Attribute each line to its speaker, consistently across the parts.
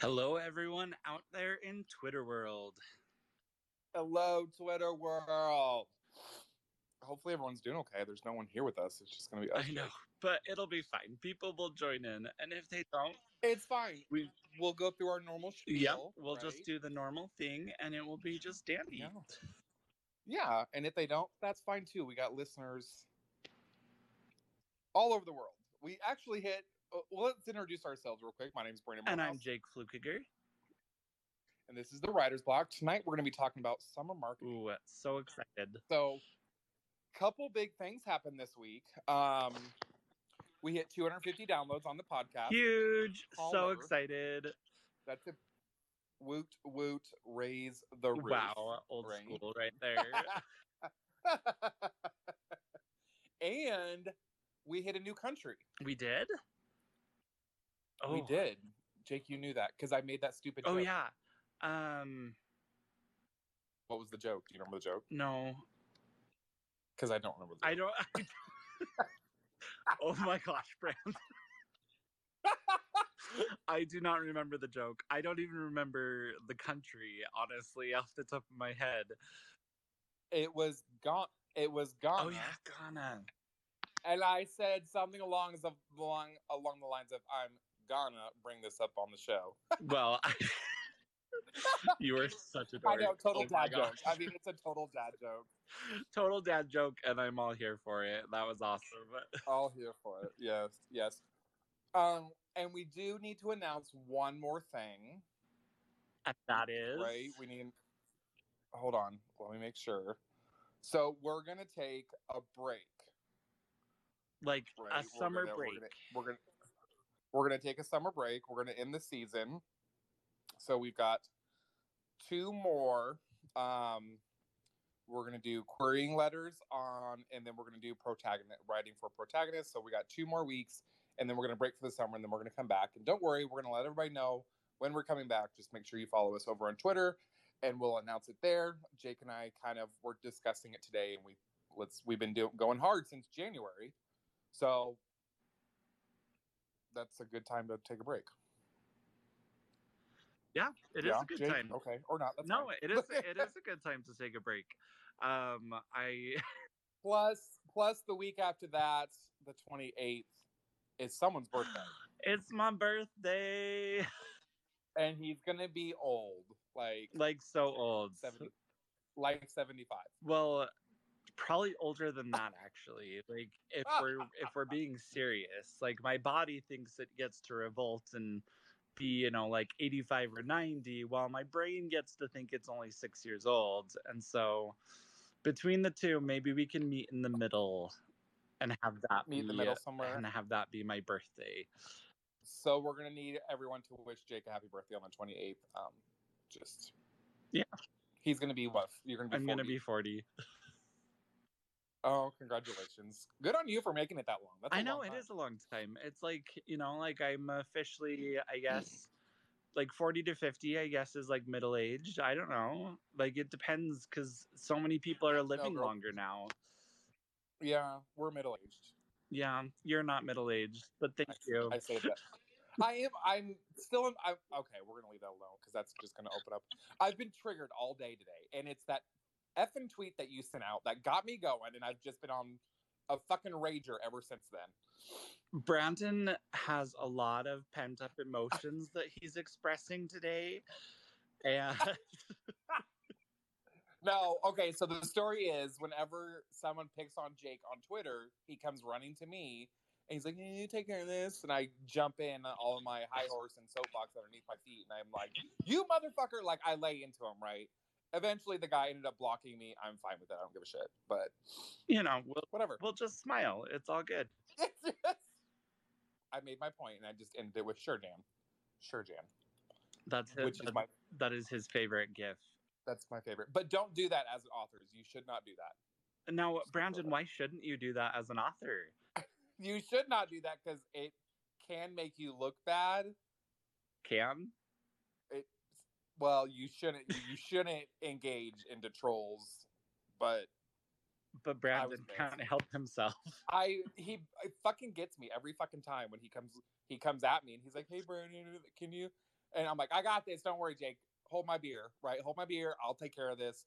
Speaker 1: Hello, everyone out there in Twitter world.
Speaker 2: Hello, Twitter world. Hopefully, everyone's doing okay. There's no one here with us. It's just going to be us.
Speaker 1: I know, but it'll be fine. People will join in, and if they don't,
Speaker 2: It's fine.
Speaker 1: we
Speaker 2: We'll go through our normal spiel.
Speaker 1: yep, we'll
Speaker 2: right?
Speaker 1: just do the normal thing, and it will be just dandy.
Speaker 2: Yeah. Yeah, and if they don't, that's fine too. We got listeners all over the world. We actually hit. Uh, well, let's introduce ourselves real quick. My name is Brandon,
Speaker 1: And I'm Jake Flukiger.
Speaker 2: and this is the Writer's Block. Tonight, we're going to be talking about summer marketing.
Speaker 1: Ooh, so excited!
Speaker 2: So, couple big things happened this week. Um, we hit 250 downloads on the podcast.
Speaker 1: Huge! So excited!
Speaker 2: That's a woot woot raise the roof.
Speaker 1: Wow, old
Speaker 2: right?
Speaker 1: school right there.
Speaker 2: and we hit a new country.
Speaker 1: we did. Oh,
Speaker 2: We did. Jake, you knew that because I made that stupid
Speaker 1: Oh
Speaker 2: joke.
Speaker 1: yeah. Um.
Speaker 2: What was the joke? Do you remember the joke?
Speaker 1: No,
Speaker 2: Because I don't remember the joke.
Speaker 1: I don't. oh my gosh, Brand. I do not remember the joke. I don't even remember the country, honestly, off the top of my head.
Speaker 2: It was gone. It was gone.
Speaker 1: Oh yeah, Ghana.
Speaker 2: And I said something along the along along the lines of "I'm gonna bring this up on the show."
Speaker 1: Well, I... you were such a
Speaker 2: I
Speaker 1: dork.
Speaker 2: know, total
Speaker 1: Oh
Speaker 2: dad joke. I mean, it's a total dad joke.
Speaker 1: total dad joke, and I'm all here for it. That was awesome.
Speaker 2: All here for it. Yes, yes. Um, and we do need to announce one more thing,
Speaker 1: And that is
Speaker 2: right? We need. Hold on. Let me make sure. So we're gonna take a break.
Speaker 1: like
Speaker 2: Right?
Speaker 1: a
Speaker 2: We're
Speaker 1: summer
Speaker 2: gonna-
Speaker 1: break.
Speaker 2: We're gonna, we're gonna we're gonna take a summer break. We're gonna end the season. So we've got two more. Um, we're gonna do querying letters on, and then we're gonna do protagonist writing for protagonists. So we got two more weeks, and then we're gonna break for the summer, and then we're gonna come back. And don't worry, we're gonna let everybody know when we're coming back. Just make sure you follow us over on Twitter, and we'll announce it there. Jake and I kind of were discussing it today, and we let's we've been doing going hard since January. So that's a good time to take a break.
Speaker 1: Yeah, it is
Speaker 2: Yeah,
Speaker 1: a good
Speaker 2: Jake?
Speaker 1: time.
Speaker 2: Okay, or not?
Speaker 1: No,
Speaker 2: fine.
Speaker 1: it is. It is a good time to take a break. Um, I
Speaker 2: plus, plus the week after that, the twenty eighth, is someone's birthday,
Speaker 1: it's my birthday.
Speaker 2: and he's gonna be old, like
Speaker 1: Like so old.
Speaker 2: seventy, like seventy five.
Speaker 1: Well, probably older than that actually. Like if ah, we're ah, if we're ah, being serious, like my body thinks it gets to revolt and be, you know, like 85 or 90 while my brain gets to think it's only 6 years old. And so between the two, maybe we can meet in the middle and have that
Speaker 2: Meet in the middle somewhere.
Speaker 1: and have that be my birthday.
Speaker 2: So we're gonna need everyone to wish Jake a happy birthday on the twenty eighth. Um, just
Speaker 1: Yeah.
Speaker 2: he's gonna be what? You're gonna be.
Speaker 1: I'm going to be 40.
Speaker 2: Oh, congratulations! Good on you for making it that long. That's
Speaker 1: I know
Speaker 2: long
Speaker 1: it is a long time. It's like, you know, like I'm officially, I guess, like 40 to 50, I guess, is like middle aged. I don't know. Like it depends because so many people are living
Speaker 2: girl.
Speaker 1: longer now.
Speaker 2: Yeah, we're middle aged.
Speaker 1: Yeah, you're not middle aged, but thank you.
Speaker 2: I say that. I am. I'm still. In, I'm, okay, we're gonna leave that alone because that's just gonna open up. I've been triggered all day today, and it's that effing tweet that you sent out that got me going, and I've just been on a fucking rager ever since then.
Speaker 1: Brandon has a lot of pent up emotions that he's expressing today. And
Speaker 2: No, okay. So the story is, whenever someone picks on Jake on Twitter, he comes running to me. And he's like, "Hey, you take care of this," and I jump in all of my high horse and soapbox underneath my feet, and I'm like, "You motherfucker!" Like I lay into him, right? Eventually, the guy ended up blocking me. I'm fine with that. I don't give a shit. But
Speaker 1: you know, we'll,
Speaker 2: whatever.
Speaker 1: we'll just smile. It's all good.
Speaker 2: I made my point, and I just ended it with "Sure, Jan." Sure, Jan.
Speaker 1: That's his,
Speaker 2: Which is my
Speaker 1: that is his favorite gift.
Speaker 2: that's my favorite. But don't do that as authors. You should not do that.
Speaker 1: Now, Brandon, why shouldn't you do that as an author?
Speaker 2: You should not do that because it can make you look bad.
Speaker 1: Can?
Speaker 2: Well, you shouldn't. You shouldn't engage into trolls. But
Speaker 1: But Brandon can't help himself.
Speaker 2: I he fucking gets me every fucking time when he comes he comes at me and he's like, "Hey, Brandon, can you?" And I'm like, I got this. Don't worry, Jake. Hold my beer, right? Hold my beer. I'll take care of this.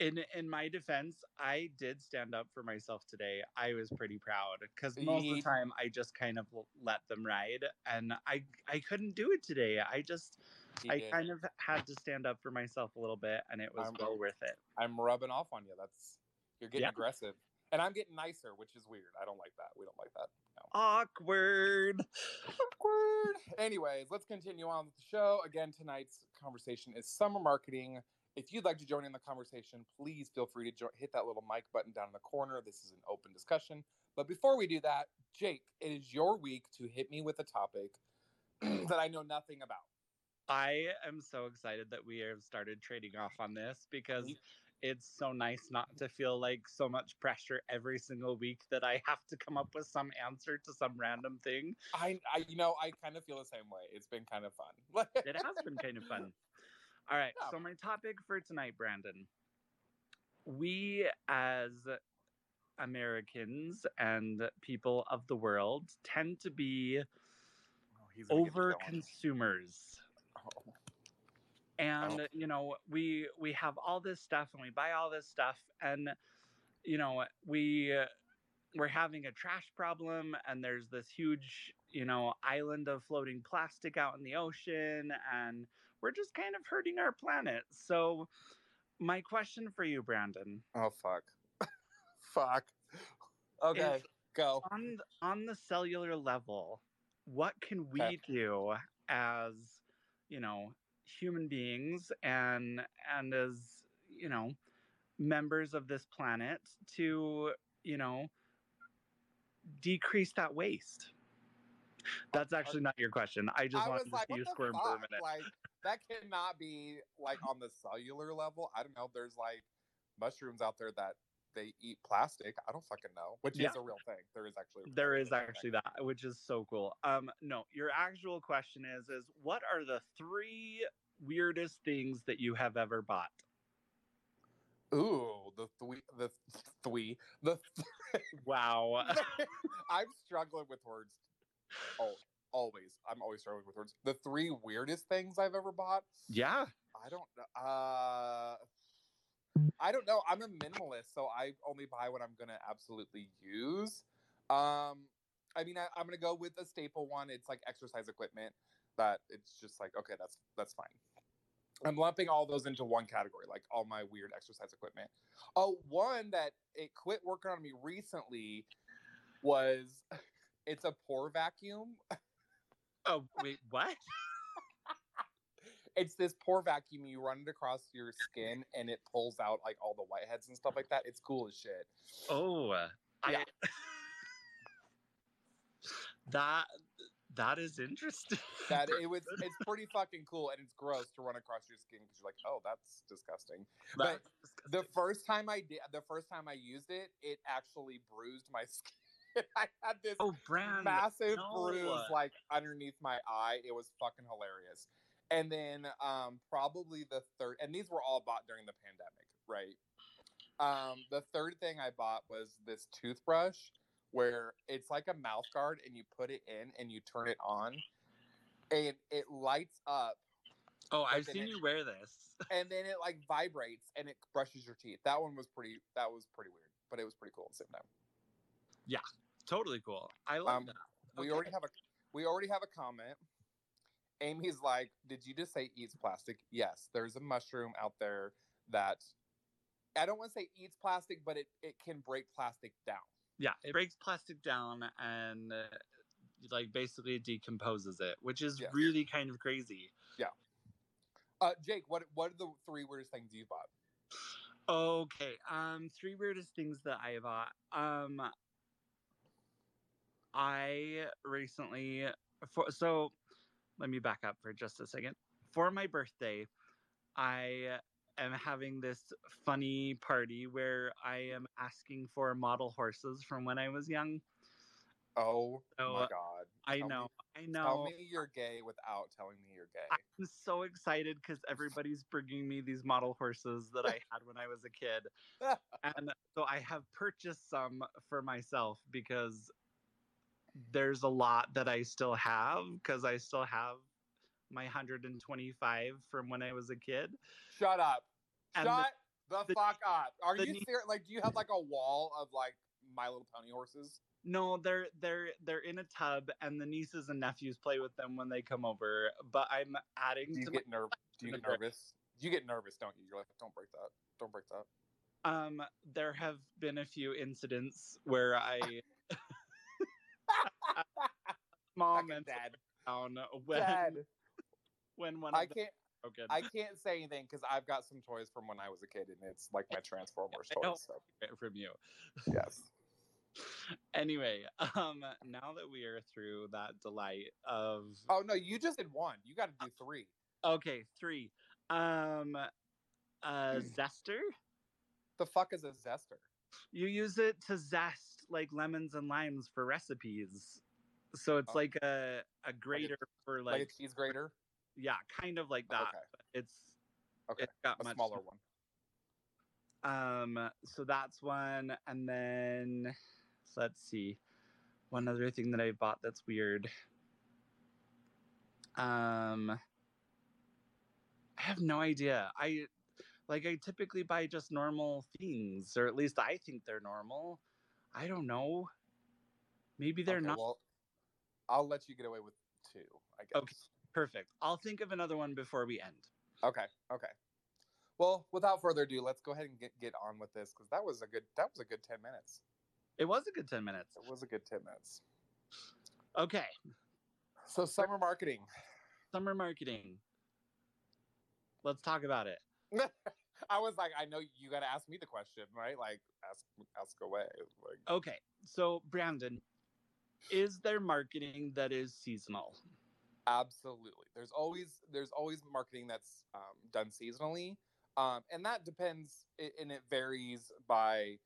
Speaker 1: In in my defense, I did stand up for myself today. I was pretty proud because most of the time I just kind of let them ride, and I I couldn't do it today. I just
Speaker 2: He
Speaker 1: I
Speaker 2: did.
Speaker 1: kind of had to stand up for myself a little bit, and it was
Speaker 2: I'm-
Speaker 1: well worth it.
Speaker 2: I'm rubbing off on you. That's you're getting
Speaker 1: Yeah.
Speaker 2: aggressive, and I'm getting nicer, which is weird. I don't like that. We don't like that.
Speaker 1: Awkward.
Speaker 2: Awkward. Anyways, let's continue on with the show. Again, tonight's conversation is summer marketing. If you'd like to join in the conversation, please feel free to jo- hit that little mic button down in the corner. This is an open discussion. But before we do that, Jake, it is your week to hit me with a topic that I know nothing about.
Speaker 1: I am so excited that we have started trading off on this because it's so nice not to feel like so much pressure every single week that I have to come up with some answer to some random thing.
Speaker 2: I, I you know, I kind of feel the same way. It's been kind of fun.
Speaker 1: It has been kind of fun. All right,
Speaker 2: Yeah.
Speaker 1: so my topic for tonight, Brandon. We as Americans and people of the world tend to be
Speaker 2: Oh, he's gonna get me
Speaker 1: over consumers.
Speaker 2: Oh.
Speaker 1: and you know we we have all this stuff and we buy all this stuff and you know we uh, we're having a trash problem and there's this huge you know island of floating plastic out in the ocean and we're just kind of hurting our planet so my question for you brandon
Speaker 2: Oh fuck. fuck. Okay,
Speaker 1: Is-
Speaker 2: go.
Speaker 1: on th- on the cellular level what can we
Speaker 2: Okay.
Speaker 1: do as you know human beings and and as you know members of this planet to you know decrease that waste that's actually not your question i just
Speaker 2: I
Speaker 1: wanted to
Speaker 2: like,
Speaker 1: see you squirm for a minute
Speaker 2: Like that cannot be like on the cellular level. I don't know. If there's like mushrooms out there that they eat plastic. I don't fucking know, which
Speaker 1: Yeah.
Speaker 2: is a real thing. There is actually. a
Speaker 1: there is
Speaker 2: thing.
Speaker 1: actually that which is so cool um no your actual question is is what are the three weirdest things that you have ever bought
Speaker 2: Ooh, the three, the three, the.
Speaker 1: wow
Speaker 2: I'm struggling with words. Oh, always. I'm always struggling with words. The three weirdest things I've ever bought.
Speaker 1: yeah
Speaker 2: I don't know. Uh, I don't know. I'm a minimalist, so I only buy what I'm gonna absolutely use. Um, I mean, I, I'm gonna go with a staple one. It's like exercise equipment. That it's just like okay, that's that's fine. I'm lumping all those into one category, like all my weird exercise equipment. Oh, one that it quit working on me recently was it's a pore vacuum.
Speaker 1: oh wait what
Speaker 2: it's this pore vacuum you run it across your skin and it pulls out like all the whiteheads and stuff like that it's cool as shit
Speaker 1: oh uh, i
Speaker 2: Yeah.
Speaker 1: that that is interesting
Speaker 2: that it was it's pretty fucking cool and it's gross to run across your skin because you're like oh that's disgusting but
Speaker 1: That's
Speaker 2: the first time i did the first time i used it it actually bruised my skin i had this
Speaker 1: oh brand
Speaker 2: massive
Speaker 1: no.
Speaker 2: bruise like underneath my eye. It was fucking hilarious. And then um probably the third and these were all bought during the pandemic, right? Um the third thing I bought was this toothbrush where it's like a mouth guard and you put it in and you turn it on and it lights up
Speaker 1: oh i've seen
Speaker 2: it-
Speaker 1: you wear this
Speaker 2: and then it like vibrates and it brushes your teeth. That one was pretty that was pretty weird, but it was pretty cool at the same time. Yeah.
Speaker 1: Totally cool i love
Speaker 2: Um,
Speaker 1: that
Speaker 2: We already have a we already have a comment. Amy's like, "Did you just say eats plastic?" Yes, there's a mushroom out there that I don't want to say eats plastic, but it it can break plastic down.
Speaker 1: yeah it breaks plastic down and uh, like basically decomposes it which is
Speaker 2: Yes.
Speaker 1: really kind of crazy Yeah.
Speaker 2: Uh, Jake, what what are the three weirdest things you bought?
Speaker 1: Okay. Um, three weirdest things that I bought. Um, I recently for so let me back up for just a second. For my birthday, I am having this funny party where I am asking for model horses from when I was young.
Speaker 2: Oh
Speaker 1: So,
Speaker 2: my god!
Speaker 1: I
Speaker 2: Tell me-
Speaker 1: know,
Speaker 2: Tell me you're gay without telling me you're gay.
Speaker 1: I'm so excited because everybody's bringing me these model horses that I had when I was a kid. and so I have purchased some for myself because there's a lot that I still have because I still have my 125 from when I was a kid.
Speaker 2: Shut up.
Speaker 1: And
Speaker 2: Shut the,
Speaker 1: the-
Speaker 2: fuck up. Are
Speaker 1: the
Speaker 2: you serious? Like, do you have like a wall of like My Little Pony horses?
Speaker 1: No, they're they're they're in a tub, and the nieces and nephews play with them when they come over. But I'm adding
Speaker 2: Do you
Speaker 1: to
Speaker 2: get nerve? Do you get nervous? You get nervous, don't you? You're like, don't break that. Don't break that.
Speaker 1: um. There have been a few incidents where I mom and
Speaker 2: dad.
Speaker 1: down when
Speaker 2: Dad.
Speaker 1: when one
Speaker 2: I can't.
Speaker 1: broken.
Speaker 2: I can't say anything because I've got some toys from when I was a kid, and it's like my Transformers toys. So
Speaker 1: from you.
Speaker 2: yes.
Speaker 1: Anyway, um, now that we are through that delight of
Speaker 2: Oh no, you just did one. You got to do three.
Speaker 1: okay, three, um, uh, zester.
Speaker 2: The fuck is a zester?
Speaker 1: You use it to zest like lemons and limes for recipes. So it's
Speaker 2: Oh.
Speaker 1: like a a grater for
Speaker 2: Like,
Speaker 1: like,
Speaker 2: a cheese grater?
Speaker 1: yeah, kind of like that.
Speaker 2: Okay.
Speaker 1: It's
Speaker 2: Okay.
Speaker 1: it's got
Speaker 2: A
Speaker 1: much
Speaker 2: smaller one.
Speaker 1: Um, so that's one, and then so let's see, one other thing that I bought that's weird. Um, I have no idea. I like I typically buy just normal things, or at least I think they're normal. I don't know. Maybe they're
Speaker 2: Okay,
Speaker 1: not
Speaker 2: Well, I'll let you get away with two. I guess.
Speaker 1: Okay. perfect. I'll think of another one before we end.
Speaker 2: Okay. Okay. Well, without further ado, let's go ahead and get, get on with this because that was a good that was a good ten minutes.
Speaker 1: It was a good ten minutes.
Speaker 2: It was a good ten minutes.
Speaker 1: Okay,
Speaker 2: So summer marketing.
Speaker 1: summer marketing. Let's talk about it.
Speaker 2: I was like, I know you got to ask me the question, right? Like, ask ask away. Like,
Speaker 1: Okay, so Brandon, is there marketing that is seasonal?
Speaker 2: absolutely. There's always there's always marketing that's um, done seasonally, um, and that depends and it varies by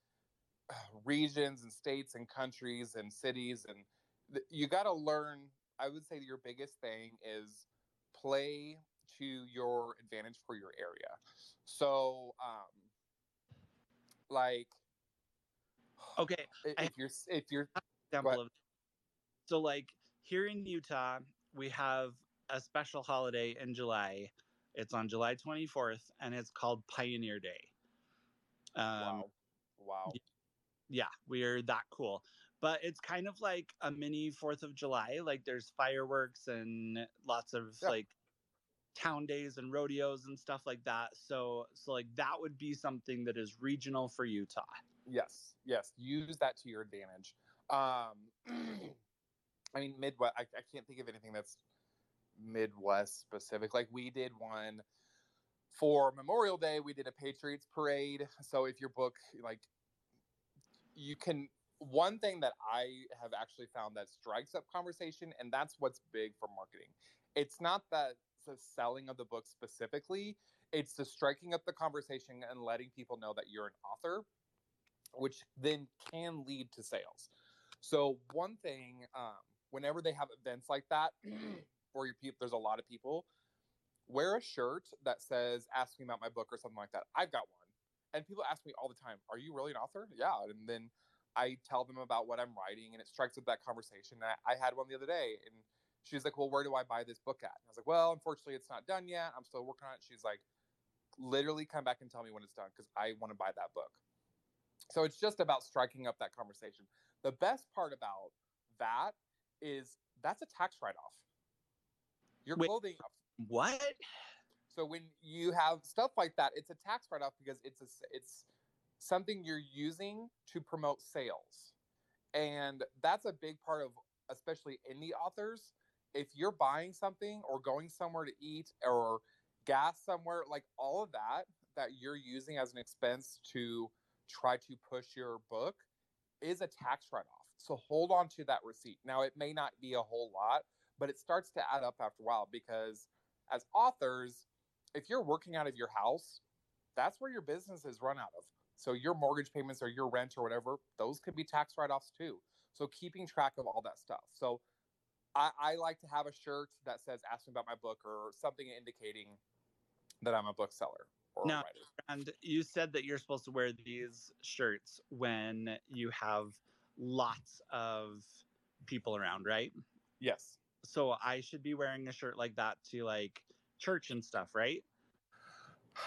Speaker 2: uh, regions and states and countries and cities and th- you got to learn. I would say your biggest thing is play to your advantage for your area. So, um, like,
Speaker 1: Okay,
Speaker 2: i-
Speaker 1: I-
Speaker 2: if you're if you're
Speaker 1: example of so like here in Utah, we have a special holiday in July. It's on July 24th, and it's called Pioneer Day. Um,
Speaker 2: wow, wow,
Speaker 1: yeah, we're that cool. But it's kind of like a mini Fourth of July. Like there's fireworks and lots of
Speaker 2: Yeah.
Speaker 1: like town days and rodeos and stuff like that. So so like that would be something that is regional for Utah.
Speaker 2: yes, yes, use that to your advantage. Um, I mean, Midwest. I, I can't think of anything that's Midwest specific. Like we did one for Memorial Day. We did a Patriots parade. So if your book, like, you can. One thing that I have actually found that strikes up conversation, and that's what's big for marketing. It's not that the selling of the book specifically; it's the striking up the conversation and letting people know that you're an author, which then can lead to sales. So one thing, um, whenever they have events like that, or your people, there's a lot of people, wear a shirt that says "Ask me about my book" or something like that. I've got one, and people ask me all the time, "Are you really an author?" Yeah, and then I tell them about what I'm writing, and it strikes up that conversation. And I, I had one the other day, and she's like, "Well, where do I buy this book at?" And I was like, "Well, unfortunately, it's not done yet. I'm still working on it." She's like, "Literally, come back and tell me when it's done because I want to buy that book." So it's just about striking up that conversation. The best part about that is that's a tax write-off. Your
Speaker 1: Wait.
Speaker 2: clothing.
Speaker 1: What?
Speaker 2: So when you have stuff like that, it's a tax write-off because it's a it's something you're using to promote sales, and that's a big part of especially indie authors. If you're buying something or going somewhere to eat or gas somewhere, like all of that that you're using as an expense to try to push your book is a tax write-off. So hold on to that receipt. Now it may not be a whole lot, but it starts to add up after a while because as authors, if you're working out of your house, that's where your business is run out of. So your mortgage payments or your rent or whatever, those could be tax write-offs too. So keeping track of all that stuff. So I, I like to have a shirt that says "Ask me about my book" or something indicating that I'm a bookseller
Speaker 1: Now- And you said that you're supposed to wear these shirts when you have lots of people around, right?
Speaker 2: Yes.
Speaker 1: so I should be wearing a shirt like that to like church and stuff, right?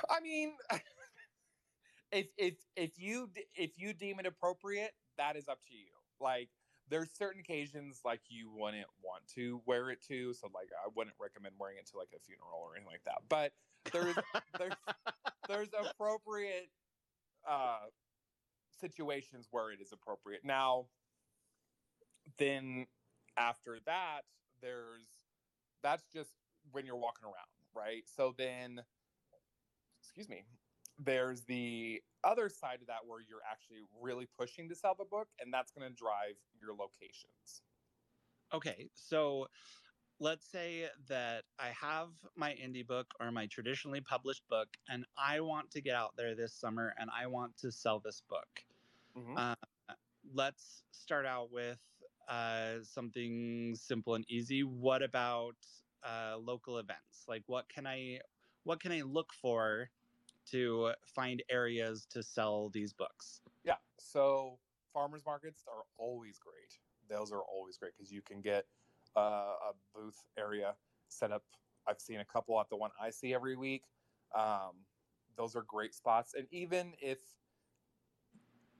Speaker 2: I mean, if if if you if you deem it appropriate, that is up to you. Like there's certain occasions like you wouldn't want to wear it to, so like I wouldn't recommend wearing it to like a funeral or anything like that. But there's there's there's appropriate uh situations where it is appropriate. Now then after that there's that's just when you're walking around, right? So then excuse me, there's the other side of that where you're actually really pushing to sell the book and that's going to drive your locations.
Speaker 1: Okay, so let's say that I have my indie book or my traditionally published book, and I want to get out there this summer and I want to sell this book.
Speaker 2: Mhm.
Speaker 1: Uh, let's start out with uh, something simple and easy. What about uh, local events? Like, what can I what can I look for to find areas to sell these books?
Speaker 2: Yeah. So farmers markets are always great. Those are always great because you can get uh, a booth area set up. I've seen a couple at the one I see every week. Um, those are great spots. And even if,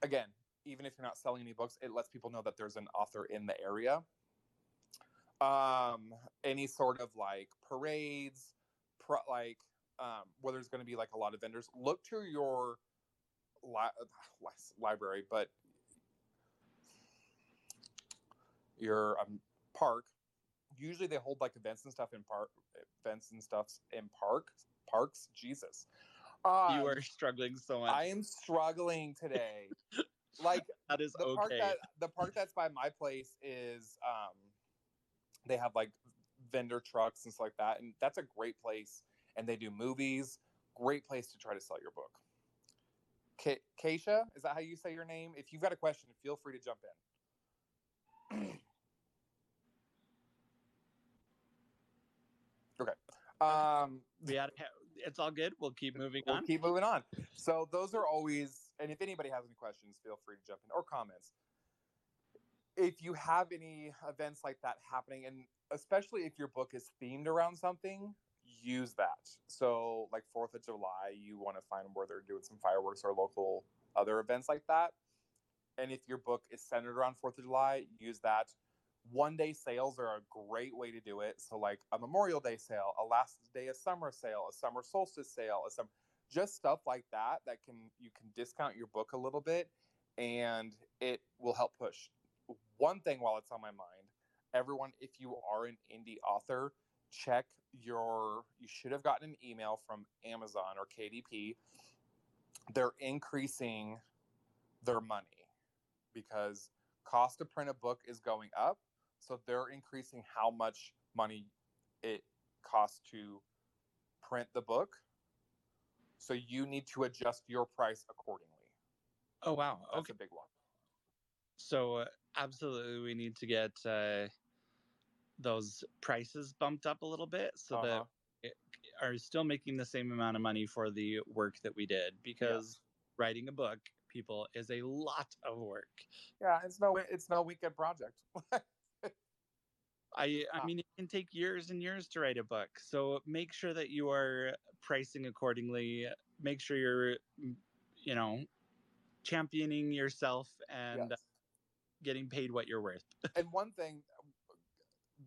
Speaker 2: again, even if you're not selling any books, it lets people know that there's an author in the area. Um, any sort of like parades, pro- like um, where there's going to be like a lot of vendors, look to your li- li- library, but your um, park. Usually they hold like events and stuff in park, events and stuffs in park parks. Jesus, um,
Speaker 1: you are struggling so much.
Speaker 2: I am struggling today. like
Speaker 1: that is
Speaker 2: the park
Speaker 1: okay.
Speaker 2: that the park that's by my place is um they have like vendor trucks and stuff like that and that's a great place and they do movies great place to try to sell your book Ke- Keisha, is that how you say your name if you've got a question feel free to jump in okay um
Speaker 1: we had it's all good. We'll keep moving
Speaker 2: we'll
Speaker 1: on.
Speaker 2: keep moving on. So those are always, and if anybody has any questions, feel free to jump in or comments. If you have any events like that happening, and especially if your book is themed around something, use that. So, like Fourth of July, you want to find where they're doing some fireworks or local other events like that. And if your book is centered around Fourth of July, use that. One day sales are a great way to do it. So, like a Memorial Day sale, a last day of summer sale, a summer solstice sale, a some just stuff like that that can you can discount your book a little bit, and it will help push. One thing while it's on my mind, everyone, if you are an indie author, check your. You should have gotten an email from Amazon or KDP. They're increasing their money because cost to print a book is going up so they're increasing how much money it costs to print the book so you need to adjust your price accordingly
Speaker 1: Oh wow.
Speaker 2: that's
Speaker 1: Okay.
Speaker 2: a big one
Speaker 1: So uh, absolutely, we need to get uh, those prices bumped up a little bit so
Speaker 2: Uh-huh.
Speaker 1: that we are still making the same amount of money for the work that we did. Because writing a book, people, is a lot of work.
Speaker 2: yeah it's no it's no weekend project
Speaker 1: I I
Speaker 2: Ah.
Speaker 1: mean, it can take years and years to write a book. So make sure that you are pricing accordingly. Make sure you're, mm, you know, championing yourself and
Speaker 2: Yes.
Speaker 1: getting paid what you're worth.
Speaker 2: and one thing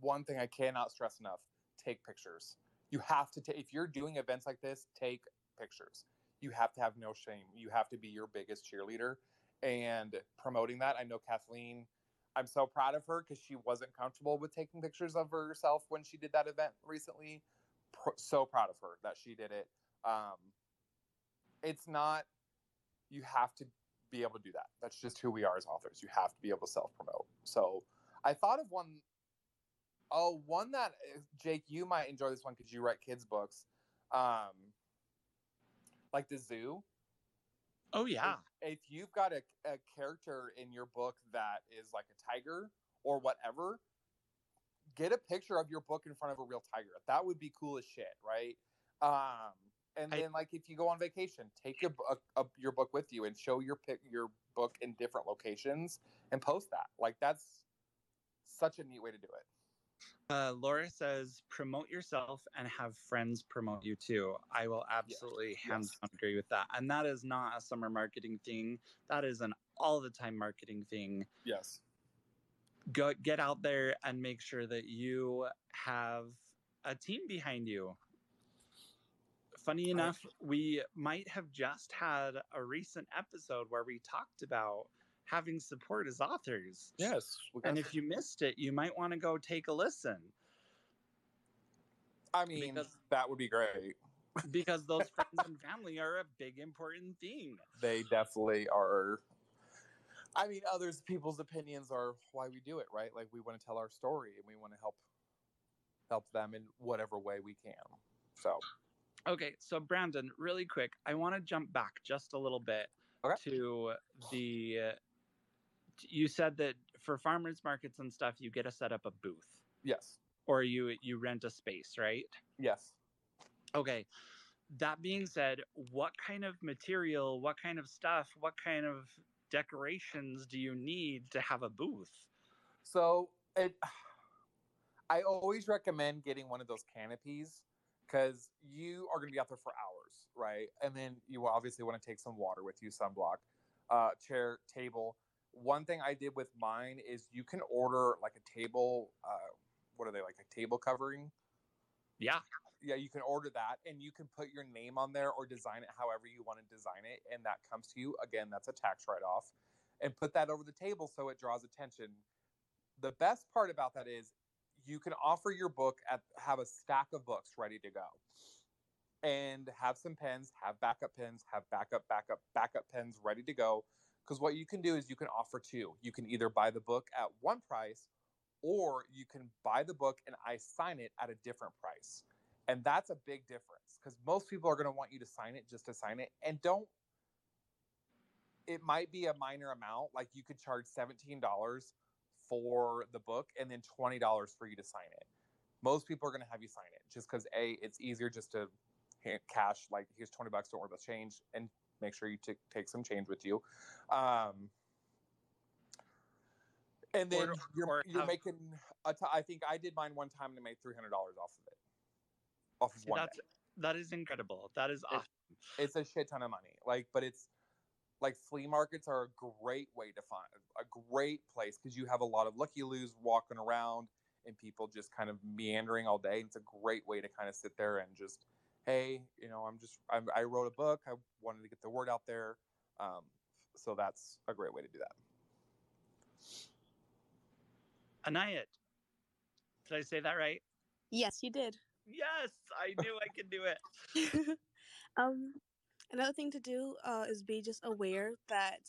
Speaker 2: one thing i cannot stress enough take pictures you have to take if you're doing events like this take pictures you have to have no shame you have to be your biggest cheerleader and promoting that i know kathleen i'm so proud of her because she wasn't comfortable with taking pictures of herself when she did that event recently Pro- so proud of her that she did it um it's not you have to be able to do that that's just who we are as authors you have to be able to self promote so I thought of one oh one that uh, Jake, you might enjoy this one because you write kids books. Um, like the zoo.
Speaker 1: Oh yeah.
Speaker 2: If, you've got a, a character in your book that is like a tiger or whatever, get a picture of your book in front of a real tiger. That would be cool as shit, right? Um, and
Speaker 1: I-
Speaker 2: then like if you go on vacation, take your book uh, your book with you and show your pic your book in different locations and post that. Like that's such a neat way to do it.
Speaker 1: Uh, Laura says, promote yourself and have friends promote you too. I will absolutely hands
Speaker 2: yes.
Speaker 1: down agree with that. And that is not a summer marketing thing. That is an all the time marketing thing.
Speaker 2: Yes.
Speaker 1: Go get out there and make sure that you have a team behind you. Funny enough, we might have just had a recent episode where we talked about having support as authors.
Speaker 2: Yes.
Speaker 1: And if you missed it, you might want to go take a listen.
Speaker 2: I mean,
Speaker 1: because-
Speaker 2: that would be great.
Speaker 1: because those friends and family are a big important thing.
Speaker 2: They definitely are. I mean, others people's opinions are why we do it, right? Like we want to tell our story and we want to help help them in whatever way we can. So,
Speaker 1: Okay, so Brandon, really quick, I want to jump back just a little bit
Speaker 2: Okay.
Speaker 1: to the. You said that for farmers markets and stuff, you get to set up a booth,
Speaker 2: yes.
Speaker 1: or you you rent a space, right?
Speaker 2: Yes.
Speaker 1: Okay. That being said, what kind of material, what kind of stuff, what kind of decorations do you need to have a booth?
Speaker 2: So, it I always recommend getting one of those canopies because you are going to be out there for hours, right? And then you obviously want to take some water with you, sunblock, uh, chair, table. One thing I did with mine is you can order like a table. Uh, what are they like? A table covering?
Speaker 1: Yeah.
Speaker 2: Yeah, you can order that and you can put your name on there or design it however you want to design it. And that comes to you. Again, that's a tax write off. And put that over the table so it draws attention. The best part about that is you can offer your book at have a stack of books ready to go and have some pens have backup pens have backup backup backup pens ready to go because what you can do is you can offer two. You can either buy the book at one price or you can buy the book and i sign it at a different price. And that's a big difference because most people are going to want you to sign it just to sign it and don't it might be a minor amount like you could charge $17 for the book and then $20 for you to sign it. Most people are going to have you sign it just because a it's easier just to cash like here's 20 bucks don't worry about change and make sure you t- take some change with you um and then
Speaker 1: Or-
Speaker 2: you're,
Speaker 1: or
Speaker 2: you're
Speaker 1: have-
Speaker 2: making a t- i think i did mine one time and I made $300 off of it off of one
Speaker 1: that's
Speaker 2: day.
Speaker 1: that is incredible. That is awesome.
Speaker 2: it's a shit ton of money like but it's like flea markets are a great way to find a great place because you have a lot of lucky loos walking around and people just kind of meandering all day it's a great way to kind of sit there and just hey you know i'm just I'm, i wrote a book i wanted to get the word out there um, so that's a great way to do that
Speaker 1: Anayat, did I say that right?
Speaker 3: Yes, you did.
Speaker 1: Yes, I knew I could do it.
Speaker 3: um, another thing to do uh, is be just aware that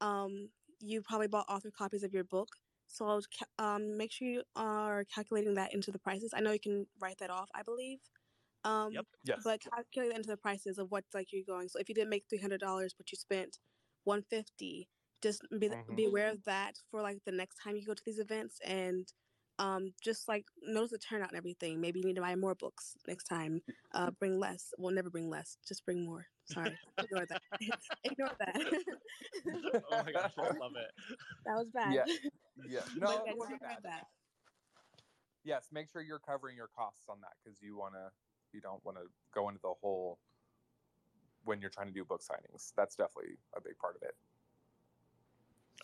Speaker 3: um, you probably bought author copies of your book. So ca- um, make sure you are calculating that into the prices. I know you can write that off, I believe. Um,
Speaker 1: Yep.
Speaker 2: yes
Speaker 3: But calculate into the prices of what like you're going. So if you didn't make three hundred dollars, but you spent one fifty, just be
Speaker 2: Mhm.
Speaker 3: be aware of that for like the next time you go to these events, and um, just like notice the turnout and everything. Maybe you need to buy more books next time. Uh, bring less. We'll never bring less. Just bring more. Sorry, ignore that. ignore that.
Speaker 1: oh my gosh, I love it.
Speaker 3: that was bad.
Speaker 2: Yeah. yeah no
Speaker 3: But
Speaker 2: it wasn't bad.
Speaker 3: that.
Speaker 2: yes make sure you're covering your costs on that because you want to you don't want to go into the whole when you're trying to do book signings. That's definitely a big part of it.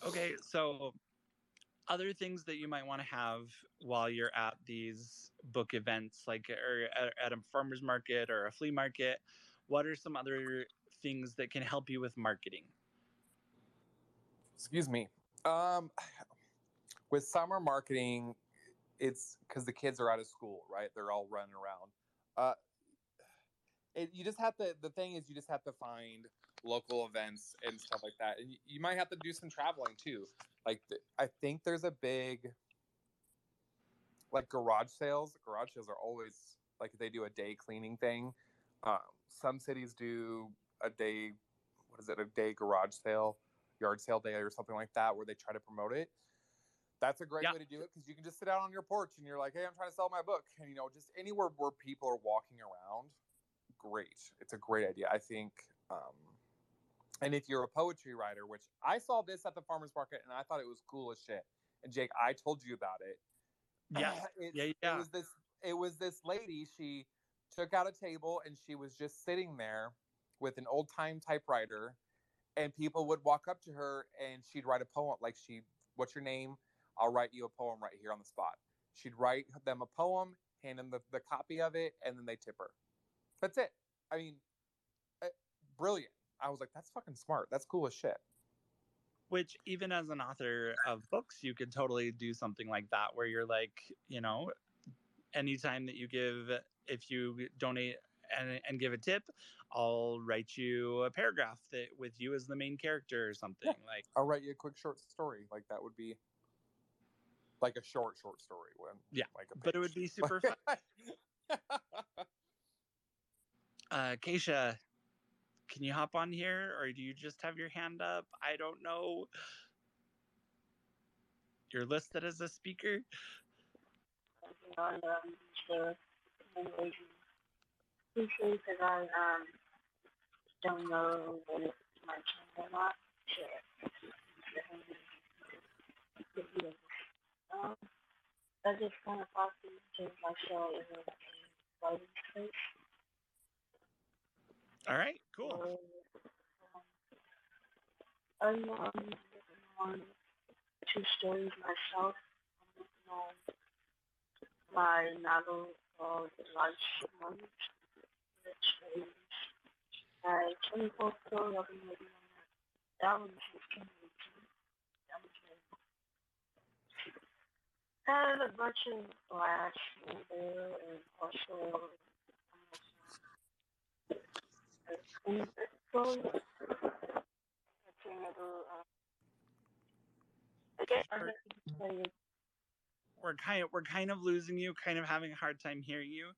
Speaker 1: Okay, so other things that you might want to have while you're at these book events, like or at, a farmer's market or a flea market, what are some other things that can help you with marketing?
Speaker 2: excuse me. Um with summer marketing it's because the kids are out of school right? They're all running around uh it, you just have to the thing is you just have to find local events and stuff like that. And you, you might have to do some traveling too. Like the, i think there's a big like garage sales garage sales are always like they do a day cleaning thing. Um, some cities do a day what is it a day garage sale yard sale day or something like that where they try to promote it that's a great
Speaker 1: Yeah.
Speaker 2: way to do it because you can just sit out on your porch and you're like hey i'm trying to sell my book and you know just anywhere where people are walking around great it's a great idea i think um, and if you're a poetry writer which i saw this at the farmers market and i thought it was cool as shit and jake i told you about it
Speaker 1: Yeah,
Speaker 2: It's-
Speaker 1: yeah,
Speaker 2: It was this. It was this lady. She took out a table and she was just sitting there with an old time typewriter, and people would walk up to her and she'd write a poem. Like she, what's your name? I'll write you a poem right here on the spot. She'd write them a poem, hand them the, the copy of it, and then they tip her. That's it. I mean, eh, brilliant. I was like, that's fucking smart. That's cool as shit.
Speaker 1: Which even as an author of books, you could totally do something like that, where you're like, you know, anytime that you give, if you donate and, and give a tip, I'll write you a paragraph that with you as the main character or something. Like,
Speaker 2: I'll write you a quick short story. Like that would be like a short, short story. When
Speaker 1: Yeah,
Speaker 2: like a
Speaker 1: but it would be super fun. Uh, Keisha, can you hop on here, or do you just have your hand up? I don't know. You're listed as a speaker.
Speaker 4: on um, the because I um don't know when it's my turn or not. Sure. Um, I just kind of possibly change my show in a writing space.
Speaker 1: All right, cool.
Speaker 4: So, um, I'm um, working on two stories myself. I'm working on my novel called The Life Month, which is my 24th story. I've been working on that. That one since 2018. That was very Had a bunch in there and also um, and so that's another I guess I guess you could say
Speaker 1: We're kind of we're kind of losing you, kind of having a hard time hearing you.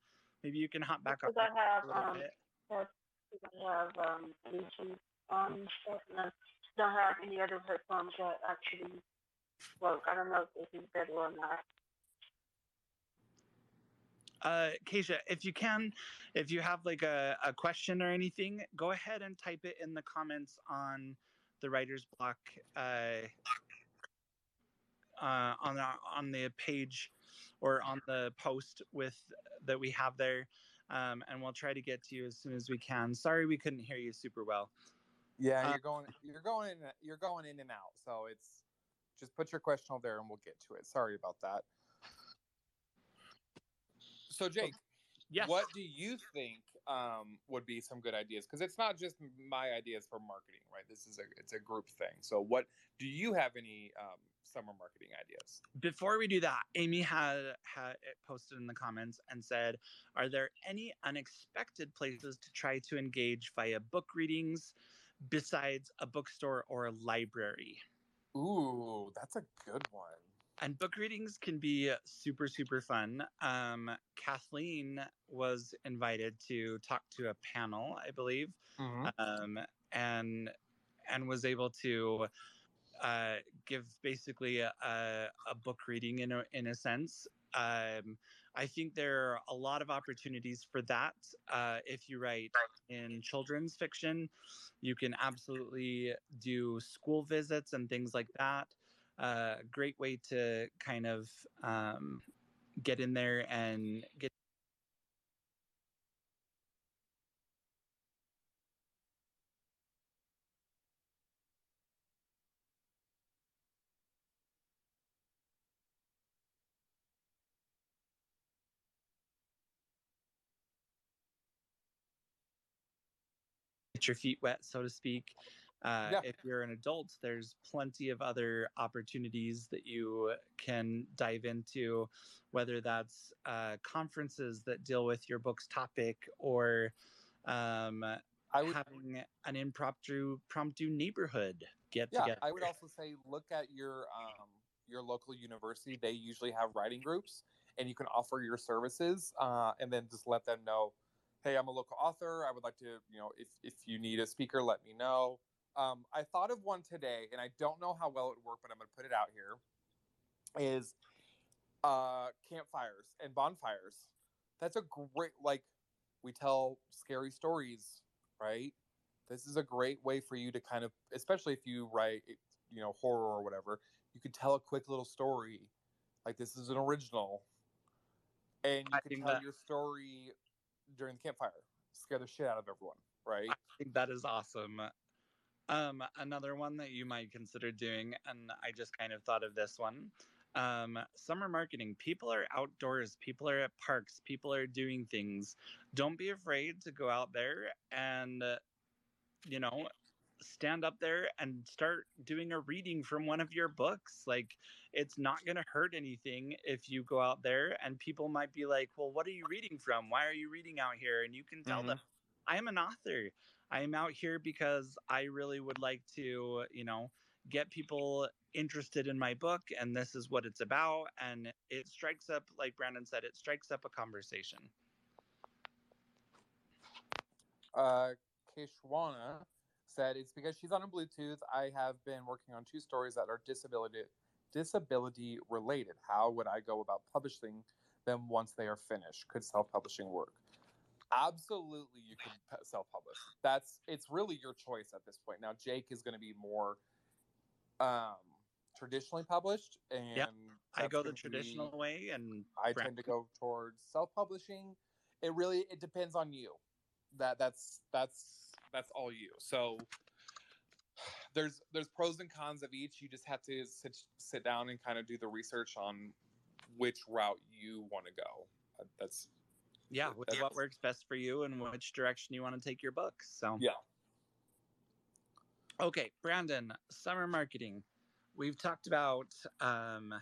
Speaker 1: Maybe you can hop back up
Speaker 4: I have
Speaker 1: a little
Speaker 4: um
Speaker 1: bit.
Speaker 4: I have um Bluetooth on don't have any other headphones that actually work. I don't know if this is better or not.
Speaker 1: Uh, Keisha, if you can, if you have like a, a question or anything, go ahead and type it in the comments on the writer's block uh, uh, on the on the page or on the post with that we have there, um, and we'll try to get to you as soon as we can. Sorry, we couldn't hear you super well.
Speaker 2: Yeah,
Speaker 1: Uh,
Speaker 2: you're going. You're going in. You're going in and out. So it's just put your question over there, and we'll get to it. Sorry about that. So Jake,
Speaker 1: Yes.
Speaker 2: what do you think um, would be some good ideas? Because it's not just my ideas for marketing, right? This is a it's a group thing. So what do you have any um, summer marketing ideas?
Speaker 1: Before we do that, Amy had had it posted in the comments and said, "Are there any unexpected places to try to engage via book readings besides a bookstore or a library?"
Speaker 2: Ooh, that's a good one.
Speaker 1: And book readings can be super super fun. Um, Kathleen was invited to talk to a panel, I believe, um, and and was able to uh, give basically a, a, a book reading in a, in a sense. Um, I think there are a lot of opportunities for that. Uh, if you write in children's fiction, you can absolutely do school visits and things like that. Uh, great way to kind of um, get in there and get get your feet wet, so to speak. Uh,
Speaker 2: Yeah.
Speaker 1: If you're an adult, there's plenty of other opportunities that you can dive into, whether that's uh, conferences that deal with your book's topic or um,
Speaker 2: I would
Speaker 1: having an impromptu promptu neighborhood get
Speaker 2: yeah
Speaker 1: together.
Speaker 2: i would also say look at your um your local university they usually have writing groups and you can offer your services uh, and then just let them know hey i'm a local author i would like to you know if, if you need a speaker let me know. Um, i thought of one today and i don't know how well it would work but i'm going to put it out here is uh, campfires and bonfires. That's a great like we tell scary stories right? This is a great way for you to kind of especially if you write you know horror or whatever you could tell a quick little story Like this is an original, and you
Speaker 1: I
Speaker 2: can tell
Speaker 1: that-
Speaker 2: your story during the campfire, scare the shit out of everyone, right?
Speaker 1: I think that is awesome. Um, another one that you might consider doing, and I just kind of thought of this one. Um, summer marketing. People are outdoors. People are at parks. People are doing things. Don't be afraid to go out there and, you know, stand up there and start doing a reading from one of your books. Like, it's not going to hurt anything if you go out there and people might be like, well, what are you reading from? Why are you reading out here? And you can tell them, I am an author. I am out here because I really would like to, you know, get people interested in my book and this is what it's about. And it strikes up, like Brandon said, it strikes up a conversation.
Speaker 2: uh, Keshwana said it's because she's on a Bluetooth. I have been working on two stories that are disability disability related. How would I go about publishing them once they are finished? Could self publishing work? Absolutely, you can self publish. That's it's really your choice at this point. Now, Jake is going to be more um, traditionally published, and
Speaker 1: I go the
Speaker 2: gonna be-
Speaker 1: traditional way and
Speaker 2: I tend to go towards self-publishing. It really it depends on you. That that's that's that's all you. So there's there's pros and cons of each. You just have to sit sit down and kind of do the research on which route you want to go. Uh, That's
Speaker 1: yeah,
Speaker 2: that's-
Speaker 1: what works best for you and which direction you want to take your books. So
Speaker 2: yeah.
Speaker 1: Okay, Brandon, summer marketing. We've talked about um,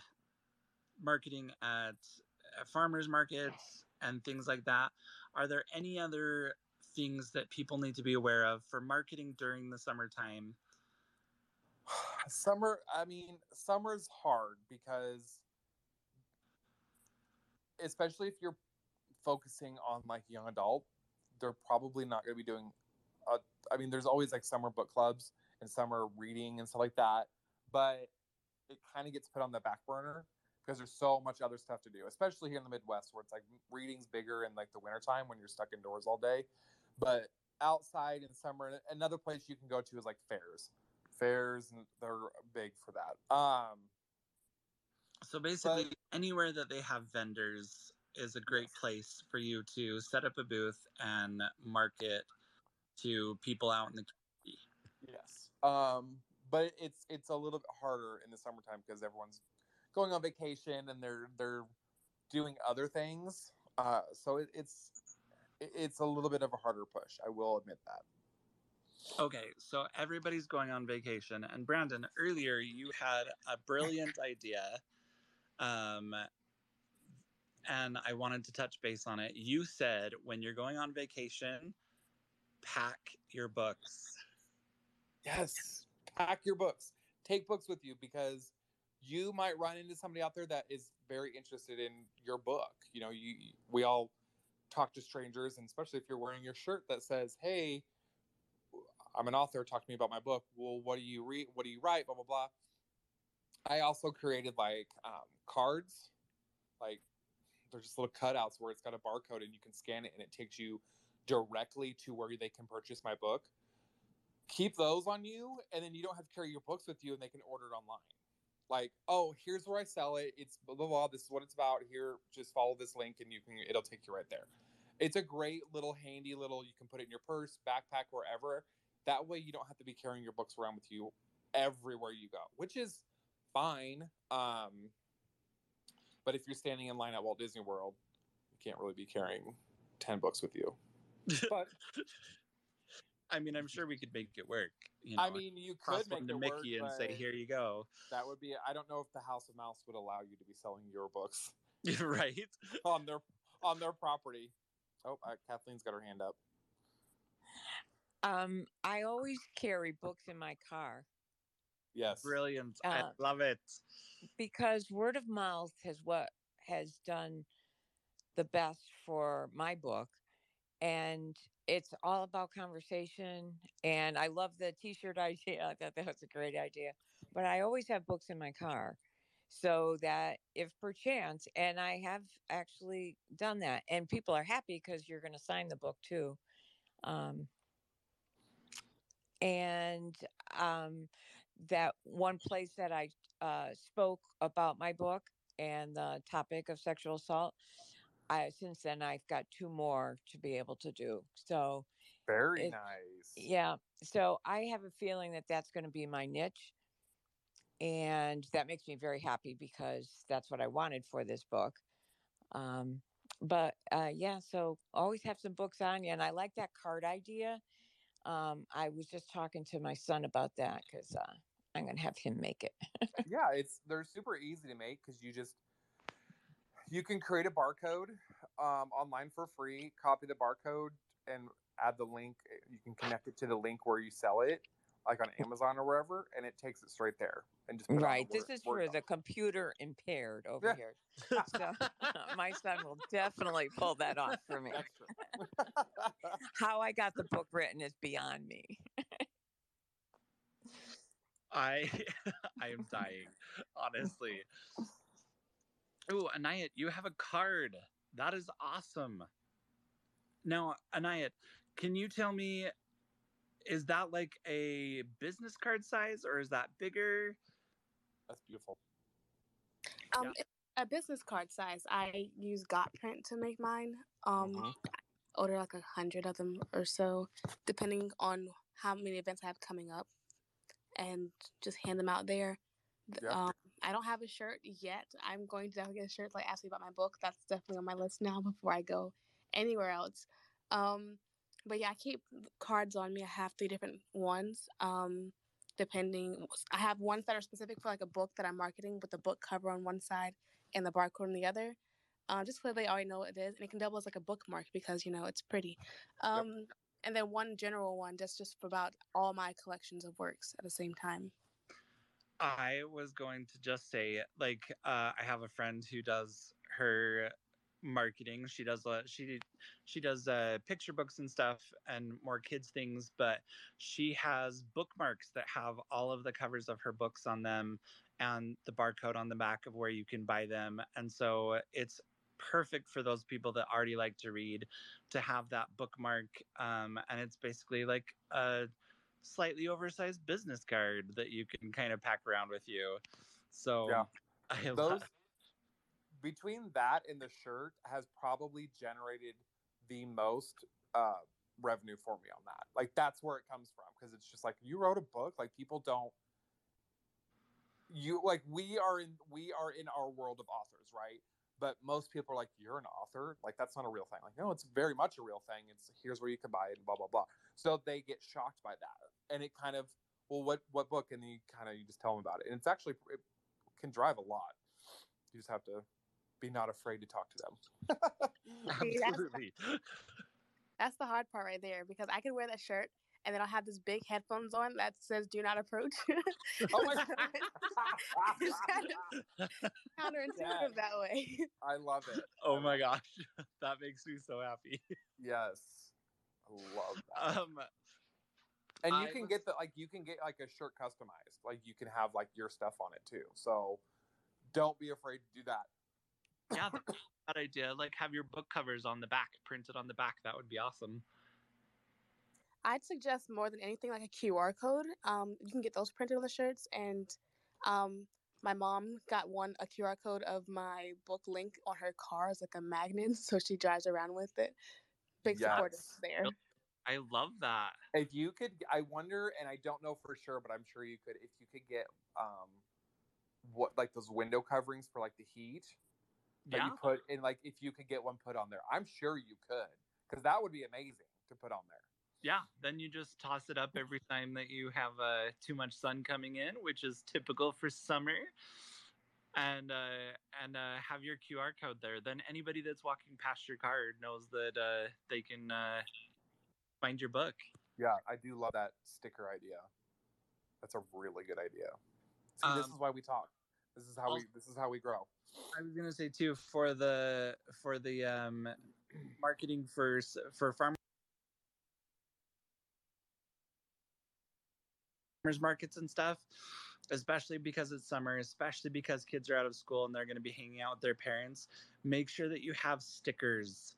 Speaker 1: marketing at uh, farmers markets and things like that. Are there any other things that people need to be aware of for marketing during the summertime?
Speaker 2: Summer, I mean, summer's hard because especially if you're focusing on like young adult, they're probably not going to be doing I mean, there's always like summer book clubs and summer reading and stuff like that, but it kind of gets put on the back burner because there's so much other stuff to do, especially here in the Midwest where it's like reading's bigger in like the wintertime when you're stuck indoors all day. But outside in summer, another place you can go to is like fairs. Fairs, and they're big for that. Um,
Speaker 1: So basically, anywhere that they have vendors is a great place for you to set up a booth and market to people out in the community.
Speaker 2: Yes. Um, but it's it's a little bit harder in the summertime because everyone's going on vacation and they're they're doing other things. Uh, so it, it's it- it's a little bit of a harder push. I will admit that.
Speaker 1: Okay, so everybody's going on vacation, and Brandon, earlier you had a brilliant idea, um, and I wanted to touch base on it. You said when you're going on vacation, pack your books.
Speaker 2: Yes. Pack your books. Take books with you because you might run into somebody out there that is very interested in your book. You know, you we all talk to strangers, and especially if you're wearing your shirt that says, "Hey, I'm an author. Talk to me about my book." Well, what do you read? What do you write? Blah blah blah. I also created like um, cards, like they're just little cutouts where it's got a barcode and you can scan it and it takes you directly to where they can purchase my book keep those on you and then you don't have to carry your books with you and they can order it online like oh here's where i sell it. It's blah blah blah. This is what it's about. Here just follow this link and you can it'll take you right there. It's a great little handy little you can put it in your purse backpack wherever. That way you don't have to be carrying your books around with you everywhere you go which is fine um but if you're standing in line at walt disney world you can't really be carrying 10 books with you. But
Speaker 1: I mean, I'm sure we could make it work. You know,
Speaker 2: i mean you could make
Speaker 1: one to
Speaker 2: it
Speaker 1: Mickey
Speaker 2: work,
Speaker 1: and say, "Here you go."
Speaker 2: That would be. I don't know if the House of Mouse would allow you to be selling your books
Speaker 1: right?
Speaker 2: on their on their property. Oh, uh, Kathleen's got her hand up.
Speaker 5: Um, I always carry books in my car
Speaker 2: Yes.
Speaker 1: Brilliant. I
Speaker 5: Uh,
Speaker 1: love it.
Speaker 5: because word of mouth has what has done the best for my book and it's all about conversation and i love the t-shirt idea i thought that was a great idea but i always have books in my car so that if perchance and i have actually done that and people are happy because you're going to sign the book too um, and um, that one place that i uh, spoke about my book and the topic of sexual assault. I since then I've got two more to be able to do. So
Speaker 2: Very
Speaker 5: It-
Speaker 2: nice.
Speaker 5: yeah, so I have a feeling that that's going to be my niche, and that makes me very happy because that's what I wanted for this book. Um, but uh, yeah, so always have some books on you, and I like that card idea. Um, I was just talking to my son about that because uh, I'm going to have him make it.
Speaker 2: yeah, it's they're super easy to make because you just you can create a barcode um, online for free, copy the barcode, and add the link. eh, You can connect it to the link where you sell it, like on Amazon or wherever, and it takes it straight there and just put the
Speaker 5: right, this
Speaker 2: Word-
Speaker 5: is
Speaker 2: Word
Speaker 5: for the computer impaired over
Speaker 2: Yeah.
Speaker 5: here. So my son will definitely pull that off for me. How I got the book written is beyond me.
Speaker 1: I I am dying, honestly. Oh, Anayat, you have a card. That is awesome. Now, Anayat, can you tell me, is that like a business card size or is that bigger?
Speaker 2: That's beautiful.
Speaker 3: Um,
Speaker 1: Yeah.
Speaker 3: a business card size. I use GotPrint to make mine. Um,
Speaker 2: Mhm.
Speaker 3: order like a hundred of them or so, depending on how many events I have coming up, and just hand them out there.
Speaker 2: Yeah.
Speaker 3: Um, I don't have a shirt yet. I'm going to definitely get a shirt. Like ask me about my book. That's definitely on my list now before I go anywhere else. Um, but yeah, I keep cards on me. I have three different ones. Um, depending, I have ones that are specific for like a book that I'm marketing with the book cover on one side and the barcode on the other. Um, just so they already know what it is, and it can double as like a bookmark because you know it's pretty. Um, and then one general one that's just for about all my collections of works at the same time.
Speaker 1: I was going to just say, like, uh, I have a friend who does her marketing. She does uh, she she does uh, picture books and stuff and more kids things, but she has bookmarks that have all of the covers of her books on them and the barcode on the back of where you can buy them. And so it's perfect for those people that already like to read to have that bookmark. Um, and it's basically like a slightly oversized business card that you can kind of pack around with you. So
Speaker 2: Yeah.
Speaker 1: I love
Speaker 2: between that and the shirt has probably generated the most uh, revenue for me on that. Like that's where it comes from because it's just like you wrote a book. Like people don't. You like we are in we are in our world of authors, right? But most people are like, "You're an author." Like that's not a real thing. Like no, it's very much a real thing. It's here's where you can buy it, and blah blah blah. So they get shocked by that, and it kind of well, what what book? And then you kind of you just tell them about it, and it's actually it can drive a lot. You just have to be not afraid to talk to them.
Speaker 3: See, that's-
Speaker 1: absolutely.
Speaker 3: That's the hard part right there because I could wear that shirt and then I'll have this big headphones on that says "Do not approach."
Speaker 2: oh my
Speaker 3: It's kind of counterintuitive
Speaker 2: Yes.
Speaker 3: that way.
Speaker 2: I love it.
Speaker 1: oh my gosh, that makes me so happy.
Speaker 2: Yes, I love that.
Speaker 1: Um,
Speaker 2: and you
Speaker 1: I
Speaker 2: can
Speaker 1: was-
Speaker 2: get the like you can get like a shirt customized. Like you can have like your stuff on it too. So don't be afraid to do that.
Speaker 1: yeah, that's a bad idea. Like have your book covers on the back, printed on the back. That would be awesome.
Speaker 3: I'd suggest more than anything like a QR code. Um, you can get those printed on the shirts, and um, my mom got one a QR code of my book link on her car as like a magnet, so she drives around with it. Big supporter
Speaker 2: Yes.
Speaker 3: there.
Speaker 1: I love that.
Speaker 2: If you could, I wonder, and I don't know for sure, but I'm sure you could. If you could get um, what like those window coverings for like the heat that
Speaker 1: Yeah.
Speaker 2: you put in, like if you could get one put on there, I'm sure you could, because that would be amazing to put on there.
Speaker 1: Yeah, then you just toss it up every time that you have uh, too much sun coming in, which is typical for summer. And uh, and uh, have your QR code there. Then anybody that's walking past your card knows that uh, they can uh, find your book.
Speaker 2: Yeah, I do love that sticker idea. That's a really good idea. See, this
Speaker 1: Um,
Speaker 2: is why we talk. This is how we. This is how we grow.
Speaker 1: I was gonna say too for the for the um, marketing for for farmers markets and stuff especially because it's summer especially because kids are out of school and they're going to be hanging out with their parents make sure that you have stickers.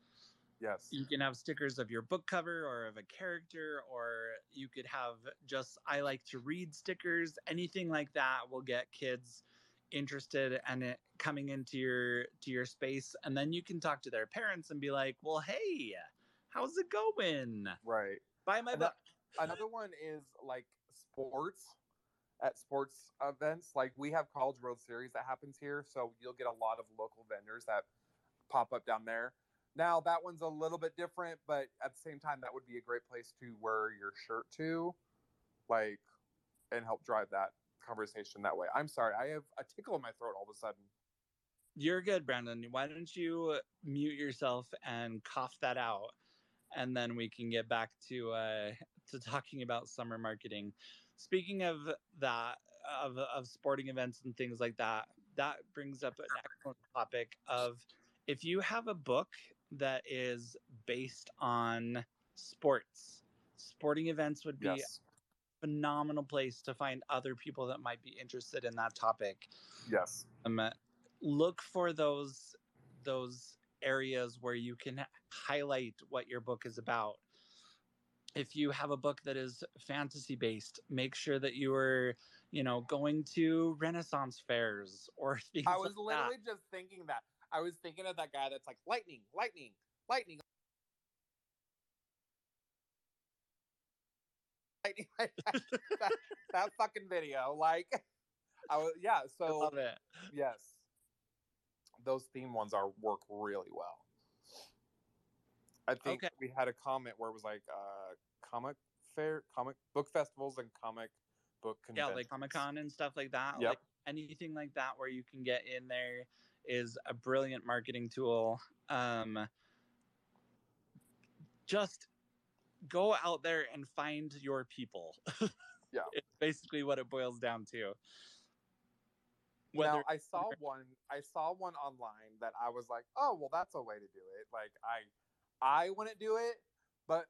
Speaker 2: Yes.
Speaker 1: you can have stickers of your book cover or of a character or you could have just i like to read stickers. Anything like that will get kids interested and it coming into your to your space. And then you can talk to their parents and be like well hey how's it going?
Speaker 2: Right.
Speaker 1: buy my book.
Speaker 2: Another one is like sports at sports events. Like we have College World Series that happens here, so you'll get a lot of local vendors that pop up down there. Now that one's a little bit different, but at the same time, that would be a great place to wear your shirt to, like, and help drive that conversation that way. I'm sorry, I have a tickle in my throat all of a sudden.
Speaker 1: you're good brandon why don't you mute yourself and cough that out and then we can get back to uh to talking about summer marketing speaking of that of of sporting events and things like that that brings up an excellent topic of if you have a book that is based on sports sporting events would be
Speaker 2: Yes,
Speaker 1: a phenomenal place to find other people that might be interested in that topic.
Speaker 2: Yes,
Speaker 1: um, look for those those areas where you can highlight what your book is about if you have a book that is fantasy based make sure that you are you know going to renaissance fairs or things
Speaker 2: I was
Speaker 1: like that.
Speaker 2: literally just thinking that. I was thinking of that guy that's like lightning, lightning, lightning, lightning. that, that, that fucking video, like, I was yeah.
Speaker 1: I
Speaker 2: So
Speaker 1: love it
Speaker 2: yes, those theme ones are work really well. I think
Speaker 1: Okay.
Speaker 2: we had a comment where it was like uh comic fair, comic book festivals, and comic book
Speaker 1: yeah like comic-con and stuff like that
Speaker 2: Yep.
Speaker 1: like anything like that where you can get in there is a brilliant marketing tool um just go out there and find your people
Speaker 2: Yeah.
Speaker 1: it's basically what it boils down to
Speaker 2: now I saw one. I saw one online that I was like, "Oh, well, that's a way to do it." Like I, I wouldn't do it, but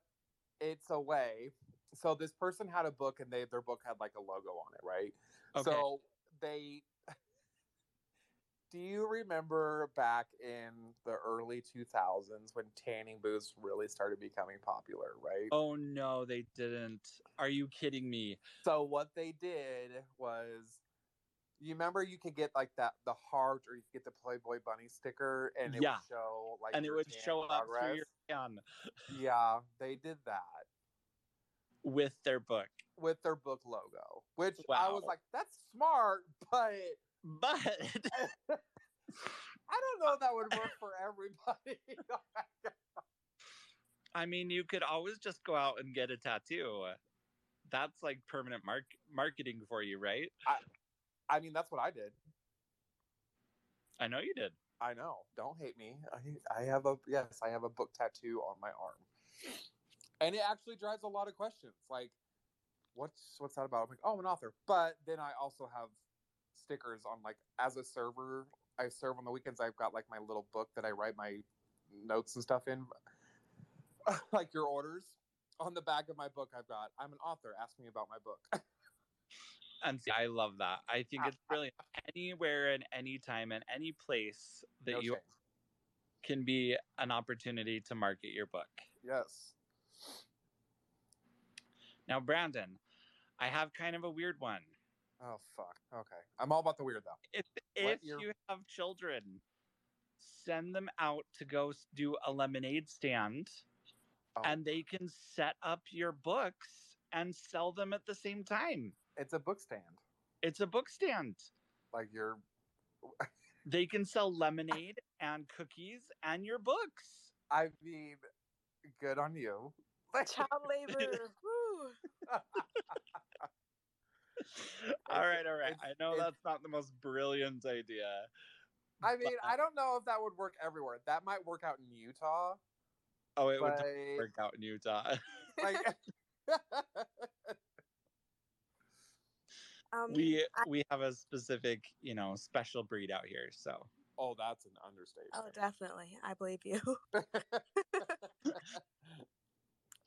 Speaker 2: it's a way. So this person had a book, and they their book had like a logo on it, right?
Speaker 1: okay
Speaker 2: So they. Do you remember back in the early 2000s when tanning booths really started becoming popular, right?
Speaker 1: oh no they didn't are you kidding me
Speaker 2: So what they did was, you remember you could get like that the heart, or you could get the Playboy bunny sticker, and it
Speaker 1: Yeah.
Speaker 2: would show like
Speaker 1: and it would show up through your can
Speaker 2: Yeah, they did that
Speaker 1: with their book
Speaker 2: with their book logo, which I was like, that's smart, but
Speaker 1: but
Speaker 2: I don't know if that would work for everybody.
Speaker 1: Oh I mean, you could always just go out and get a tattoo. That's like permanent mark marketing for you, right?
Speaker 2: I mean, that's what I did.
Speaker 1: I know you did.
Speaker 2: I know. Don't hate me. I, I have a yes, I have a book tattoo on my arm, and it actually drives a lot of questions. Like, what's what's that about? I'm like, oh, an author. But then I also have stickers on like as a server. I serve on the weekends. I've got like my little book that I write my notes and stuff in, like your orders. On the back of my book, I've got I'm an author. Ask me about my book.
Speaker 1: And see, I love that. I think
Speaker 2: Ah,
Speaker 1: it's brilliant. Anywhere and anytime and any place that
Speaker 2: No
Speaker 1: you
Speaker 2: shame.
Speaker 1: can be an opportunity to market your book.
Speaker 2: Yes.
Speaker 1: Now, Brandon, I have kind of a weird one.
Speaker 2: Oh fuck. Okay. I'm all about the weird though.
Speaker 1: If if
Speaker 2: your-
Speaker 1: you have children, send them out to go do a lemonade stand
Speaker 2: Oh.
Speaker 1: and they can set up your books and sell them at the same time.
Speaker 2: It's a book stand.
Speaker 1: It's a book stand.
Speaker 2: Like you're
Speaker 1: They can sell lemonade and cookies and your books.
Speaker 2: I mean, good on you.
Speaker 3: Child labor. Woo.
Speaker 1: all right, all right.
Speaker 2: it's-
Speaker 1: I know that's not the most brilliant idea.
Speaker 2: I mean,
Speaker 1: but-
Speaker 2: I don't know if that would work everywhere. That might work out in Utah,
Speaker 1: Oh, it would
Speaker 2: but
Speaker 1: totally work out in Utah.
Speaker 2: like,
Speaker 3: Um,
Speaker 1: we
Speaker 3: I-
Speaker 1: we have a specific, you know, special breed out here. So
Speaker 2: oh, that's an understatement.
Speaker 3: oh, definitely. I believe you.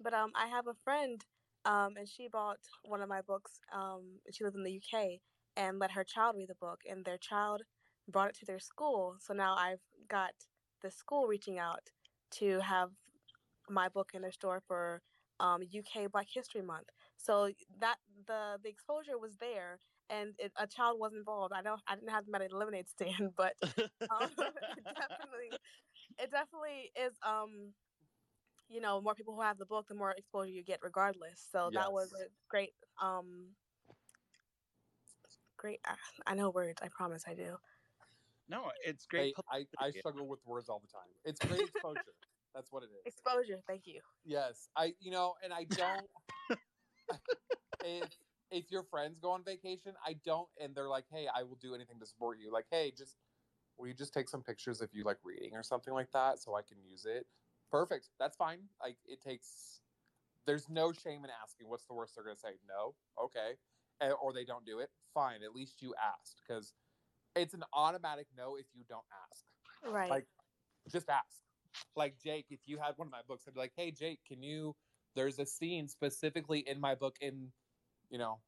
Speaker 3: But um, I have a friend, um, and she bought one of my books. Um, she lives in the UK, and let her child read the book, and their child brought it to their school. So now I've got the school reaching out to have my book in their store for um, UK Black History Month. So that the the exposure was there, and it, a child was involved. I don't, I didn't have them at a lemonade stand, but um, it definitely, it definitely is. Um, you know, more people who have the book, the more exposure you get, regardless. So that was a great, um, great. I- I know words. I promise I do.
Speaker 1: no, it's great.
Speaker 2: I, I
Speaker 1: publicity.
Speaker 2: struggle with words all the time. It's great exposure. That's what it is.
Speaker 3: Exposure. Thank you.
Speaker 2: Yes, I you know, and I don't. if if your friends go on vacation, I don't, and they're like, "Hey, I will do anything to support you." Like, "Hey, just will you just take some pictures if you like reading or something like that, so I can use it?" Perfect. That's fine. Like, it takes. There's no shame in asking. What's the worst they're gonna say? No. Okay. And, or they don't do it. Fine. At least you asked because it's an automatic no if you don't ask
Speaker 3: Right.
Speaker 2: Like, just ask. Like Jake, if you had one of my books, I'd be like, "Hey, Jake, can you?" There's a scene specifically in my book in, you know,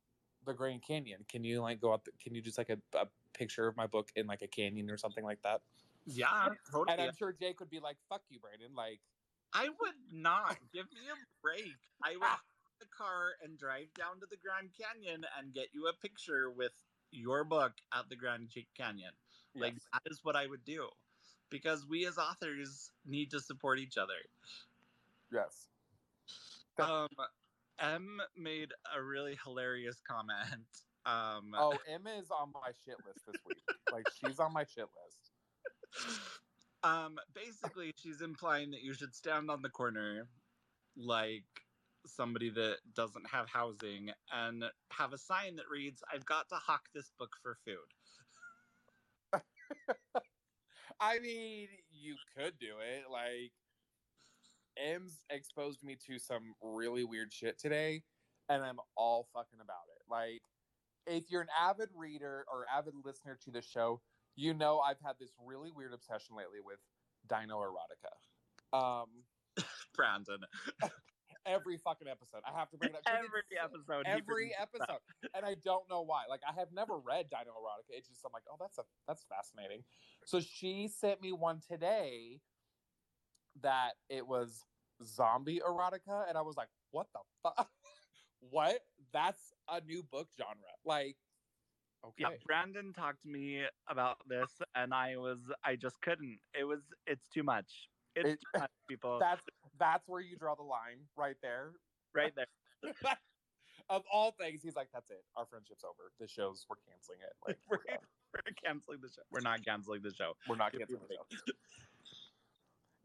Speaker 2: the Grand Canyon. Can you like go out? The, can you just like a, a picture of my book in like a canyon or something like that?
Speaker 1: Yeah, totally.
Speaker 2: And I'm sure Jake would be like, "Fuck you, Brandon." Like,
Speaker 1: I would not give me a break. I would the car and drive down to the Grand Canyon and get you a picture with your book at the Grand Canyon. Like
Speaker 2: yes.
Speaker 1: that is what I would do, because we as authors need to support each other.
Speaker 2: yes.
Speaker 1: Um, M made a really hilarious comment. Um,
Speaker 2: Oh, Emma is on my shit list this week. like, she's on my shit list.
Speaker 1: um, basically, she's implying that you should stand on the corner, like somebody that doesn't have housing, and have a sign that reads, "I've got to hawk this book for food."
Speaker 2: I mean, you could do it. Like, M's exposed me to some really weird shit today, and I'm all fucking about it. Like, if you're an avid reader or avid listener to the show, you know I've had this really weird obsession lately with dino erotica. Um,
Speaker 1: Brandon,
Speaker 2: every fucking episode, I have to bring it up. 'cause
Speaker 1: every episode,
Speaker 2: every
Speaker 1: brings this up.
Speaker 2: episode and i don't know why like i have never read dino erotica it's just i'm like oh that's a that's fascinating so she sent me one today that it was zombie erotica and i was like what the fuck what that's a new book genre like okay
Speaker 1: Yeah, Brandon talked to me about this, and I was, I just couldn't. It was, it's too much. It's
Speaker 2: It-
Speaker 1: too much, people.
Speaker 2: that's that's where you draw the line right there
Speaker 1: right there.
Speaker 2: of all things he's like that's it our friendship's over The show's we're canceling it like we're,
Speaker 1: We're, we're canceling the show. We're not canceling the show.
Speaker 2: We're not canceling the show.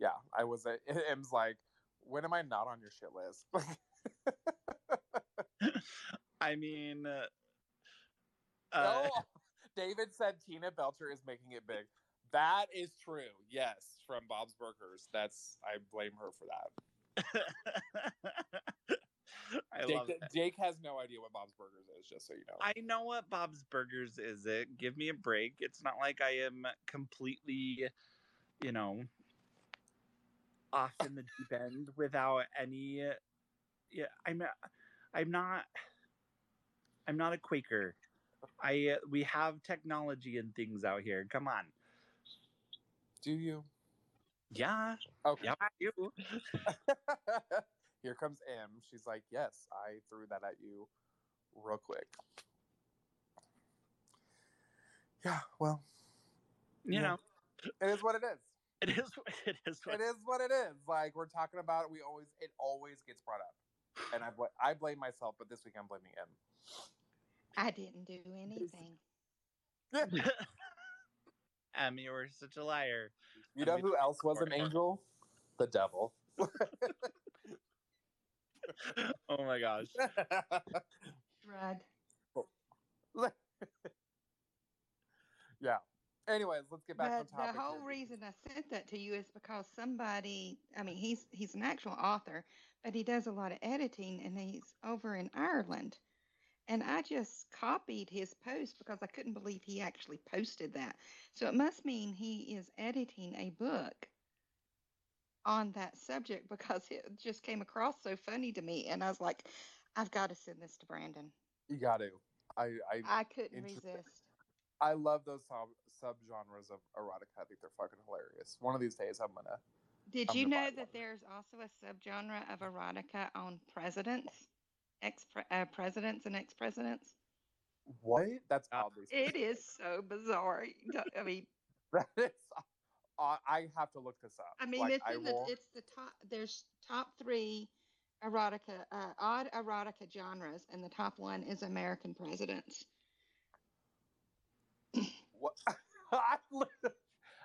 Speaker 2: Yeah, I was. At, M's like, when am I not on your shit list?
Speaker 1: I mean, uh, uh,
Speaker 2: oh, David said Tina Belcher is making it big. That is true. Yes, from Bob's Burgers. That's I blame her for that.
Speaker 1: I
Speaker 2: Jake,
Speaker 1: love it.
Speaker 2: Jake has no idea what Bob's Burgers is, just so you know.
Speaker 1: I know what Bob's Burgers is. It give me a break. It's not like I am completely, you know, off in the deep end without any. Uh, yeah, I'm. I'm not. I'm not a Quaker. I uh, we have technology and things out here. Come on.
Speaker 2: Do you?
Speaker 1: Yeah.
Speaker 2: Okay.
Speaker 1: Yeah. I do.
Speaker 2: Here comes M. She's like, yes, I threw that at you real quick. Yeah, well,
Speaker 1: You
Speaker 2: Yeah.
Speaker 1: know,
Speaker 2: it is what it is.
Speaker 1: It is. It is. What,
Speaker 2: it is what it is. Like we're talking about it, we always it always gets brought up, and I I blame myself, but this week I'm blaming him.
Speaker 6: I didn't do anything.
Speaker 1: Em, you were such a liar.
Speaker 2: You know who else was an
Speaker 1: Or- or-
Speaker 2: angel? The devil.
Speaker 1: Oh my gosh.
Speaker 6: Rud.
Speaker 2: yeah. Anyways, let's get back on
Speaker 6: But
Speaker 2: topic.
Speaker 6: the whole
Speaker 2: here.
Speaker 6: reason I sent that to you is because somebody, I mean, he's he's an actual author, but he does a lot of editing and he's over in Ireland. And I just copied his post because I couldn't believe he actually posted that. So it must mean he is editing a book on that subject because it just came across so funny to me. And I was like, I've got to send this to Brandon.
Speaker 2: You got to. I I
Speaker 6: I couldn't resist.
Speaker 2: I love those sub subgenres of erotica. I think they're fucking hilarious. One of these days, I'm gonna.
Speaker 6: Did
Speaker 2: I'm
Speaker 6: you
Speaker 2: gonna
Speaker 6: know that
Speaker 2: one.
Speaker 6: there's also a subgenre of erotica on presidents, ex uh, presidents and ex presidents?
Speaker 2: What? That's
Speaker 1: Uh,
Speaker 2: oddly.
Speaker 6: It is so bizarre. I mean,
Speaker 2: That is. Uh, I have to look this up.
Speaker 6: I mean,
Speaker 2: Like,
Speaker 6: it's
Speaker 2: I
Speaker 6: the,
Speaker 2: will-
Speaker 6: it's the top. There's top three erotica, uh, odd erotica genres, and the top one is American presidents.
Speaker 2: What? I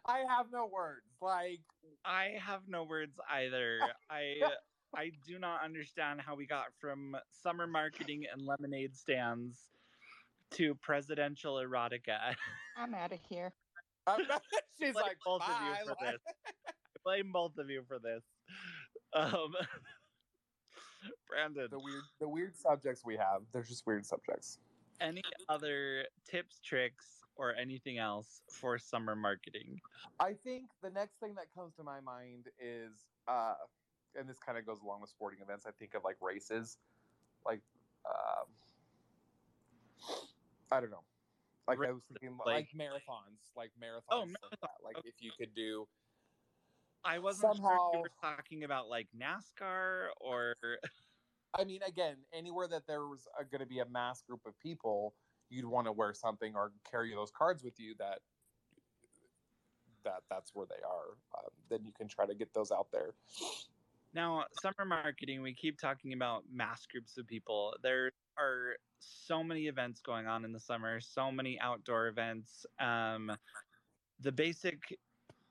Speaker 2: I have no words. Like,
Speaker 1: I have no words either. I I do not understand how we got from summer marketing and lemonade stands to presidential erotica.
Speaker 6: I'm out of here.
Speaker 2: Not- she's
Speaker 1: blame
Speaker 2: like,
Speaker 1: both of you for this. I blame both of you for this. Um, Brandon,
Speaker 2: The weird, the weird subjects we have. They're just weird subjects.
Speaker 1: any other tips, tricks, or anything else for summer marketing?
Speaker 2: I think the next thing that comes to my mind is, uh, and this kind of goes along with sporting events. I think of like races, like, um, I don't know. Like I was thinking,
Speaker 1: like-
Speaker 2: like, marathons, like marathons.
Speaker 1: Oh,
Speaker 2: like,
Speaker 1: marathon,
Speaker 2: that. like
Speaker 1: okay.
Speaker 2: if you could do
Speaker 1: I wasn't sure if you were talking about like NASCAR or
Speaker 2: I mean, again, anywhere that there was going to be a mass group of people, you'd want to wear something or carry those cards with you that that that's where they are. Um, then you can try to get those out there.
Speaker 1: Now, summer marketing, we keep talking about mass groups of people. There are so many events going on in the summer, so many outdoor events. Um, the basic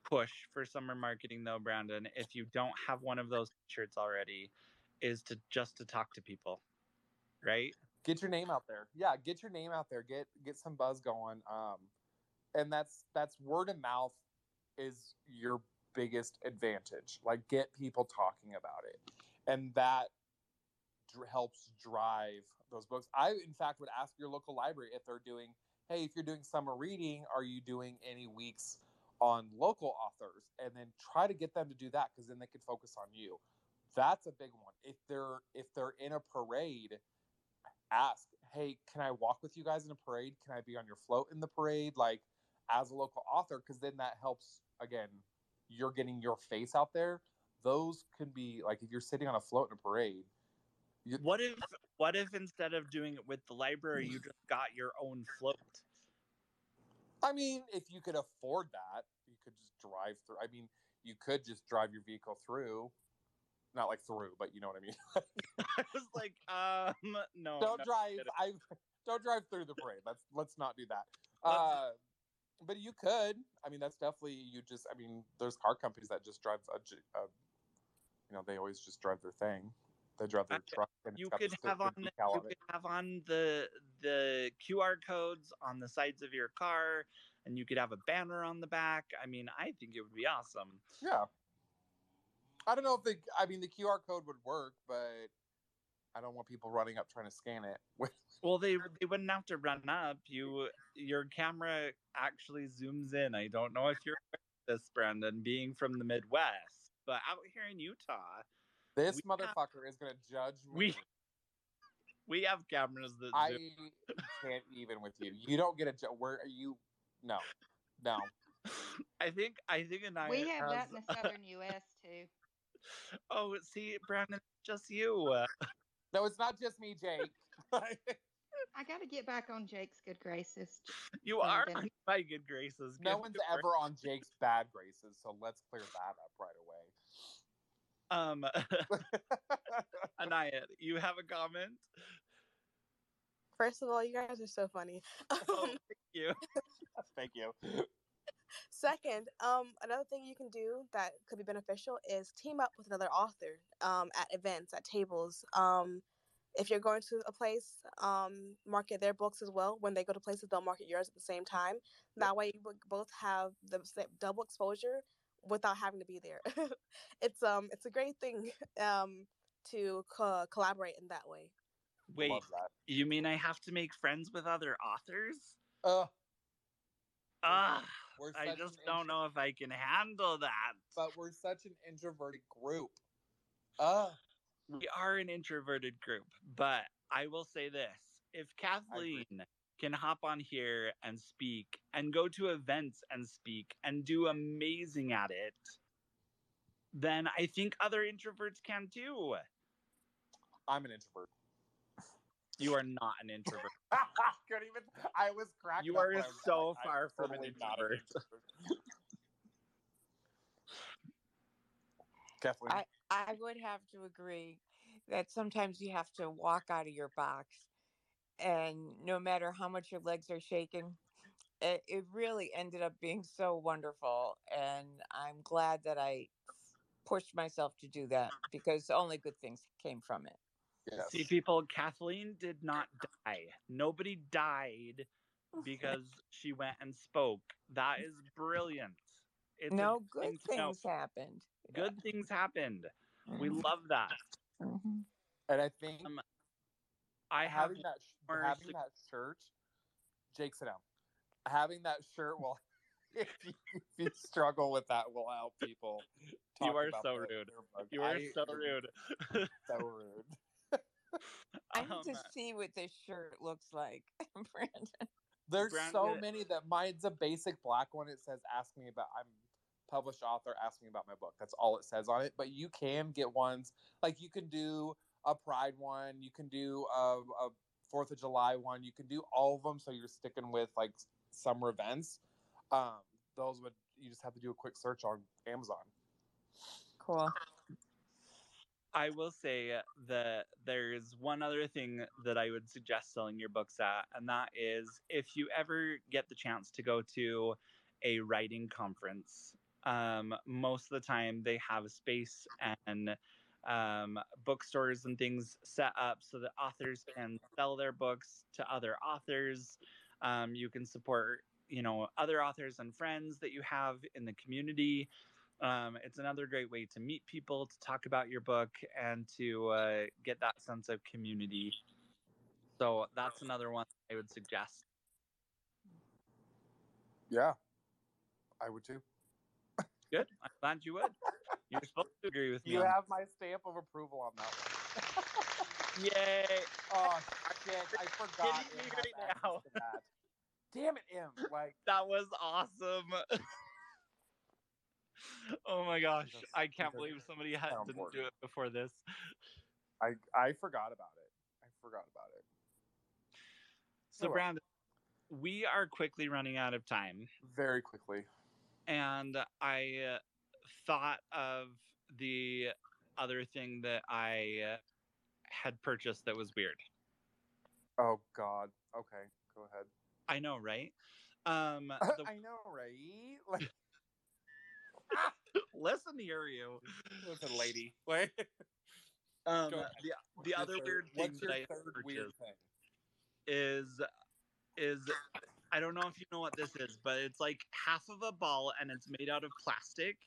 Speaker 1: push for summer marketing, though, Brandon, if you don't have one of those shirts already, is to just to talk to people, right?
Speaker 2: Get your name out there. Yeah, get your name out there. Get get some buzz going. Um, and that's that's word of mouth is your biggest advantage. Like get people talking about it, and that dr- helps drive those books. I, in fact, would ask your local library if they're doing. Hey, if you're doing summer reading, are you doing any weeks on local authors? And then try to get them to do that because then they can focus on you. That's a big one. If they're if they're in a parade, ask, hey, can I walk with you guys in a parade? Can I be on your float in the parade? Like as a local author, because then that helps again, you're getting your face out there. Those can be like if you're sitting on a float in a parade. You,
Speaker 1: What if what if instead of doing it with the library, you just got your own float?
Speaker 2: I mean, if you could afford that, you could just drive through. I mean, you could just drive your vehicle through. Not like through, but you know what I mean.
Speaker 1: I was like, um, no.
Speaker 2: don't
Speaker 1: no,
Speaker 2: drive. I don't drive through the parade. Let's let's not do that. Uh, but you could. I mean, that's definitely you. Just I mean, there's car companies that just drive a, a you know, they always just drive their thing. They drive their truck. And
Speaker 1: you could have
Speaker 2: the
Speaker 1: on you could have on the the QR codes on the sides of your car, and you could have a banner on the back. I mean, I think it would be awesome.
Speaker 2: Yeah. I don't know if the. I mean, the QR code would work, but I don't want people running up trying to scan it.
Speaker 1: Well, they they wouldn't have to run up. You your camera actually zooms in. I don't know if you're this, Brandon, being from the Midwest, but out here in Utah,
Speaker 2: This
Speaker 1: We have-
Speaker 2: motherfucker is gonna judge me.
Speaker 1: we we have cameras that
Speaker 2: I
Speaker 1: zoom.
Speaker 2: can't even with you. You don't get a. ju- Where are you? No, no.
Speaker 1: I think I think Anaya
Speaker 6: We have that in the southern U.S. too.
Speaker 1: Oh, see, Brandon, just you.
Speaker 2: No, it's not just me, Jake.
Speaker 6: I got to get back on Jake's good graces.
Speaker 1: You are on my good graces.
Speaker 2: no
Speaker 1: Give
Speaker 2: one's
Speaker 1: me
Speaker 2: ever on Jake's bad graces, so let's clear that up right away.
Speaker 1: Um, Anaya, you have a comment?
Speaker 3: First of all, you guys are so funny.
Speaker 1: Oh, thank you.
Speaker 2: Thank you.
Speaker 3: Second, um, another thing you can do that could be beneficial is team up with another author um, at events, at tables. Um, if you're going to a place, um, market their books as well. When they go to places, they'll market yours at the same time. That way, you would both have the double exposure without having to be there. it's um, it's a great thing um, to co- collaborate in that way.
Speaker 1: Wait,
Speaker 2: that.
Speaker 1: you mean I have to make friends with other authors?
Speaker 2: Uh,
Speaker 1: Ah,
Speaker 2: we're
Speaker 1: I just don't
Speaker 2: intro-
Speaker 1: know if I can handle that.
Speaker 2: But we're such an introverted group. Uh,
Speaker 1: We are an introverted group, but I will say this. If. Kathleen can hop on here and speak and go to events and speak and do amazing at it, then I think other introverts can too.
Speaker 2: I'm an introvert.
Speaker 1: You are not an introvert.
Speaker 2: Couldn't even. I was cracking.
Speaker 1: You are
Speaker 2: when
Speaker 1: so
Speaker 2: like, I'm
Speaker 1: far from an
Speaker 2: totally not
Speaker 1: introvert.
Speaker 2: introvert. Kathleen.
Speaker 5: I I would have to agree that sometimes you have to walk out of your box, and no matter how much your legs are shaking, it, it really ended up being so wonderful. And I'm glad that I pushed myself to do that because only good things came from it.
Speaker 2: Yes.
Speaker 1: See, people, Kathleen did not die. Nobody died because she went and spoke. That is brilliant. It's
Speaker 5: no good
Speaker 1: thing to know.
Speaker 5: things happened.
Speaker 1: Good things happened. We
Speaker 5: Mhm,
Speaker 1: love that.
Speaker 5: mhm.
Speaker 2: and I think
Speaker 1: Um, I have
Speaker 2: having that sh- having
Speaker 1: sug-
Speaker 2: that shirt, Jake, sit down. Having that shirt will, if you, if you struggle with that, will help people.
Speaker 1: You are
Speaker 2: about
Speaker 1: so rude. You are
Speaker 2: I
Speaker 1: so rude.
Speaker 2: So rude.
Speaker 5: I need
Speaker 1: Um,
Speaker 5: to see what this shirt looks like, Brandon.
Speaker 2: There's so many that mine's a basic black one. It says "Ask me about." I'm published author. Ask me about my book. That's all it says on it. But you can get ones like you can do a Pride one. You can do a, a Fourth of July one. You can do all of them. So you're sticking with like summer events. Um, those would you just have to do a quick search on Amazon.
Speaker 5: Cool.
Speaker 1: I will say that there's one other thing that I would suggest selling your books at, and that is if you ever get the chance to go to a writing conference. Um, most of the time, they have space and um, bookstores and things set up so that authors can sell their books to other authors. Um, you can support, you know, other authors and friends that you have in the community. Um, it's another great way to meet people, to talk about your book, and to uh, get that sense of community. So that's another one I would suggest.
Speaker 2: Yeah, I would too.
Speaker 1: Good. I'm glad you would. You're supposed to agree with me.
Speaker 2: You have my stamp of approval on that one.
Speaker 1: Yay!
Speaker 2: Oh shit! I forgot.
Speaker 1: kidding
Speaker 2: Em
Speaker 1: me
Speaker 2: has
Speaker 1: right now.
Speaker 2: that. Damn it, Em! Like
Speaker 1: That was awesome. oh my gosh.
Speaker 2: Because-
Speaker 1: I can't believe somebody had, didn't do it before this.
Speaker 2: I I forgot about it. I forgot about it.
Speaker 1: So,
Speaker 2: Oh, well.
Speaker 1: Brandon, we are quickly running out of time.
Speaker 2: Very quickly.
Speaker 1: and I thought of the other thing that I had purchased that was weird.
Speaker 2: Oh God. Okay, go ahead.
Speaker 1: I know, right? Um, the,
Speaker 2: I know, right? Like,
Speaker 1: listen here, you.
Speaker 2: listen, lady. Wait.
Speaker 1: Um, the the other
Speaker 2: third-
Speaker 1: weird thing that I
Speaker 2: third weird thing?
Speaker 1: is is I don't know if you know what this is, but it's like half of a ball and it's made out of plastic.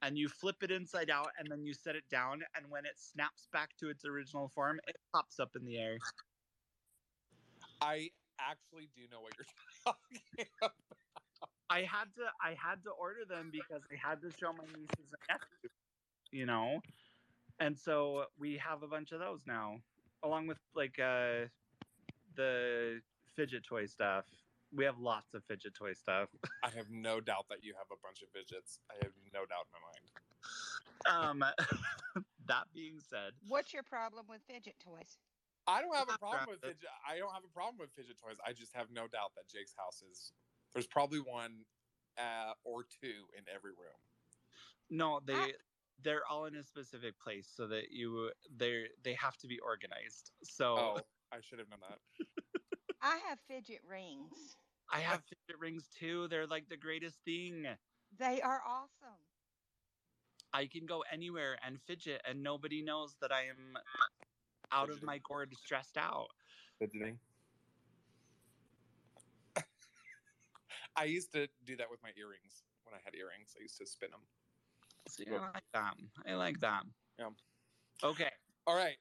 Speaker 1: And you flip it inside out and then you set it down. And when it snaps back to its original form, it pops up in the air.
Speaker 2: I actually do know what you're talking about.
Speaker 1: I had to I had to order them because I had to show my nieces and nephews, you know. And so we have a bunch of those now, along with like uh the fidget toy stuff. We have lots of fidget toy stuff.
Speaker 2: I have no doubt that you have a bunch of fidgets. I have no doubt in my mind.
Speaker 1: Um that being said,
Speaker 6: What's your problem with fidget toys?
Speaker 2: I don't have a problem with fidget. I don't have a problem with fidget toys. I just have no doubt that Jake's house is. There's probably one uh, or two in every room.
Speaker 1: no, they
Speaker 6: Ah.
Speaker 1: they're all in a specific place so that you they they have to be organized. So
Speaker 2: Oh, I should have known that.
Speaker 6: I have fidget rings.
Speaker 1: I have fidget rings too. They're like the greatest thing.
Speaker 6: They are awesome.
Speaker 1: I can go anywhere and fidget, and nobody knows that I am out of my gourd, stressed out.
Speaker 2: Fidgeting. I used to do that with my earrings when I had earrings. I used to spin them.
Speaker 1: See, I like that. I like that.
Speaker 2: Yeah.
Speaker 1: Okay.
Speaker 2: All right.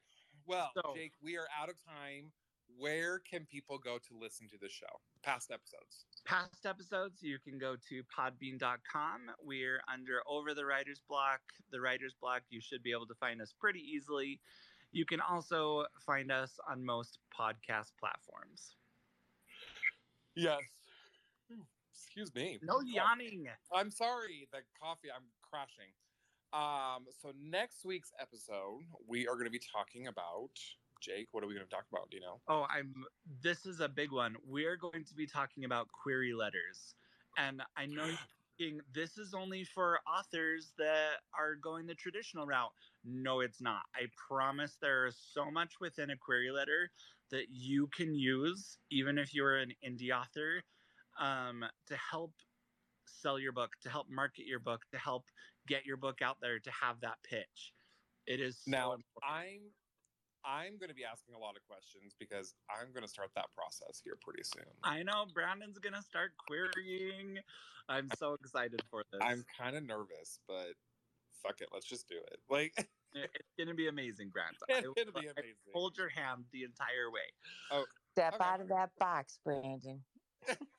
Speaker 2: Well,
Speaker 1: So-
Speaker 2: Jake, we are out of time. Where can people go to listen to the show? Past episodes.
Speaker 1: Past episodes, you can go to podbean.com. We're under Over the Writer's Block. The Writer's Block, you should be able to find us pretty easily. You can also find us on most podcast platforms.
Speaker 2: Yes. Excuse me.
Speaker 1: No yawning.
Speaker 2: I'm sorry, the coffee, I'm crashing. Um, so next week's episode, we are going to be talking about Jake, what are we going to talk about? Do you know?
Speaker 1: Oh, I'm. This is a big one. We're going to be talking about query letters, and I know thinking this is only for authors that are going the traditional route. No, it's not. I promise there is so much within a query letter that you can use, even if you're an indie author, um, to help sell your book, to help market your book, to help get your book out there, to have that pitch. It is so
Speaker 2: Now,
Speaker 1: important.
Speaker 2: I'm I'm going to be asking a lot of questions because I'm going to start that process here pretty soon.
Speaker 1: I know Brandon's gonna start querying. I'm so excited for this.
Speaker 2: I'm kind of nervous, but fuck it, let's just do it. Like
Speaker 1: It's gonna be amazing, Brandon.
Speaker 2: it's
Speaker 1: I
Speaker 2: going to be
Speaker 1: will- I
Speaker 2: amazing.
Speaker 1: Hold your hand the entire way.
Speaker 5: Oh, step
Speaker 2: Okay.
Speaker 5: out of that box, Brandon.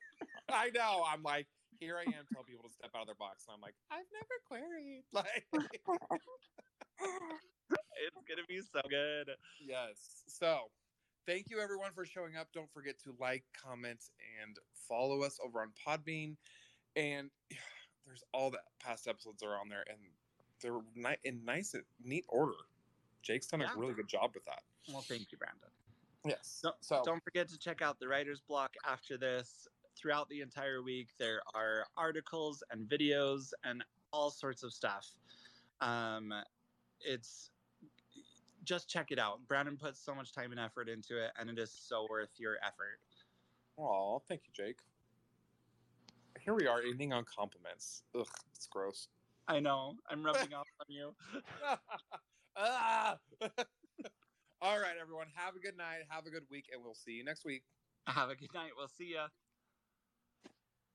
Speaker 2: I know. I'm like, here I am telling people to step out of their box, and I'm like, I've never queried. Like,
Speaker 1: It's gonna be so good.
Speaker 2: yes. So, thank you everyone for showing up. Don't forget to like, comment, and follow us over on Podbean. And there's all the past episodes are on there, and they're ni- in nice, neat order. Jake's done
Speaker 1: Yeah.
Speaker 2: a really good job with that.
Speaker 1: Well, thank you, Brandon.
Speaker 2: Yes.
Speaker 1: Don't,
Speaker 2: so
Speaker 1: don't forget to check out the writer's block after this. Throughout the entire week, there are articles and videos and all sorts of stuff. Um, it's just check it out. Brandon puts so much time and effort into it, and it is so worth your effort.
Speaker 2: Oh, thank you, Jake. Here we are ending on compliments. Ugh, it's gross.
Speaker 1: I know. I'm rubbing off on you.
Speaker 2: Ah! All right, everyone. Have a good night. Have a good week, and we'll see you next week.
Speaker 1: Have a good night. We'll see ya.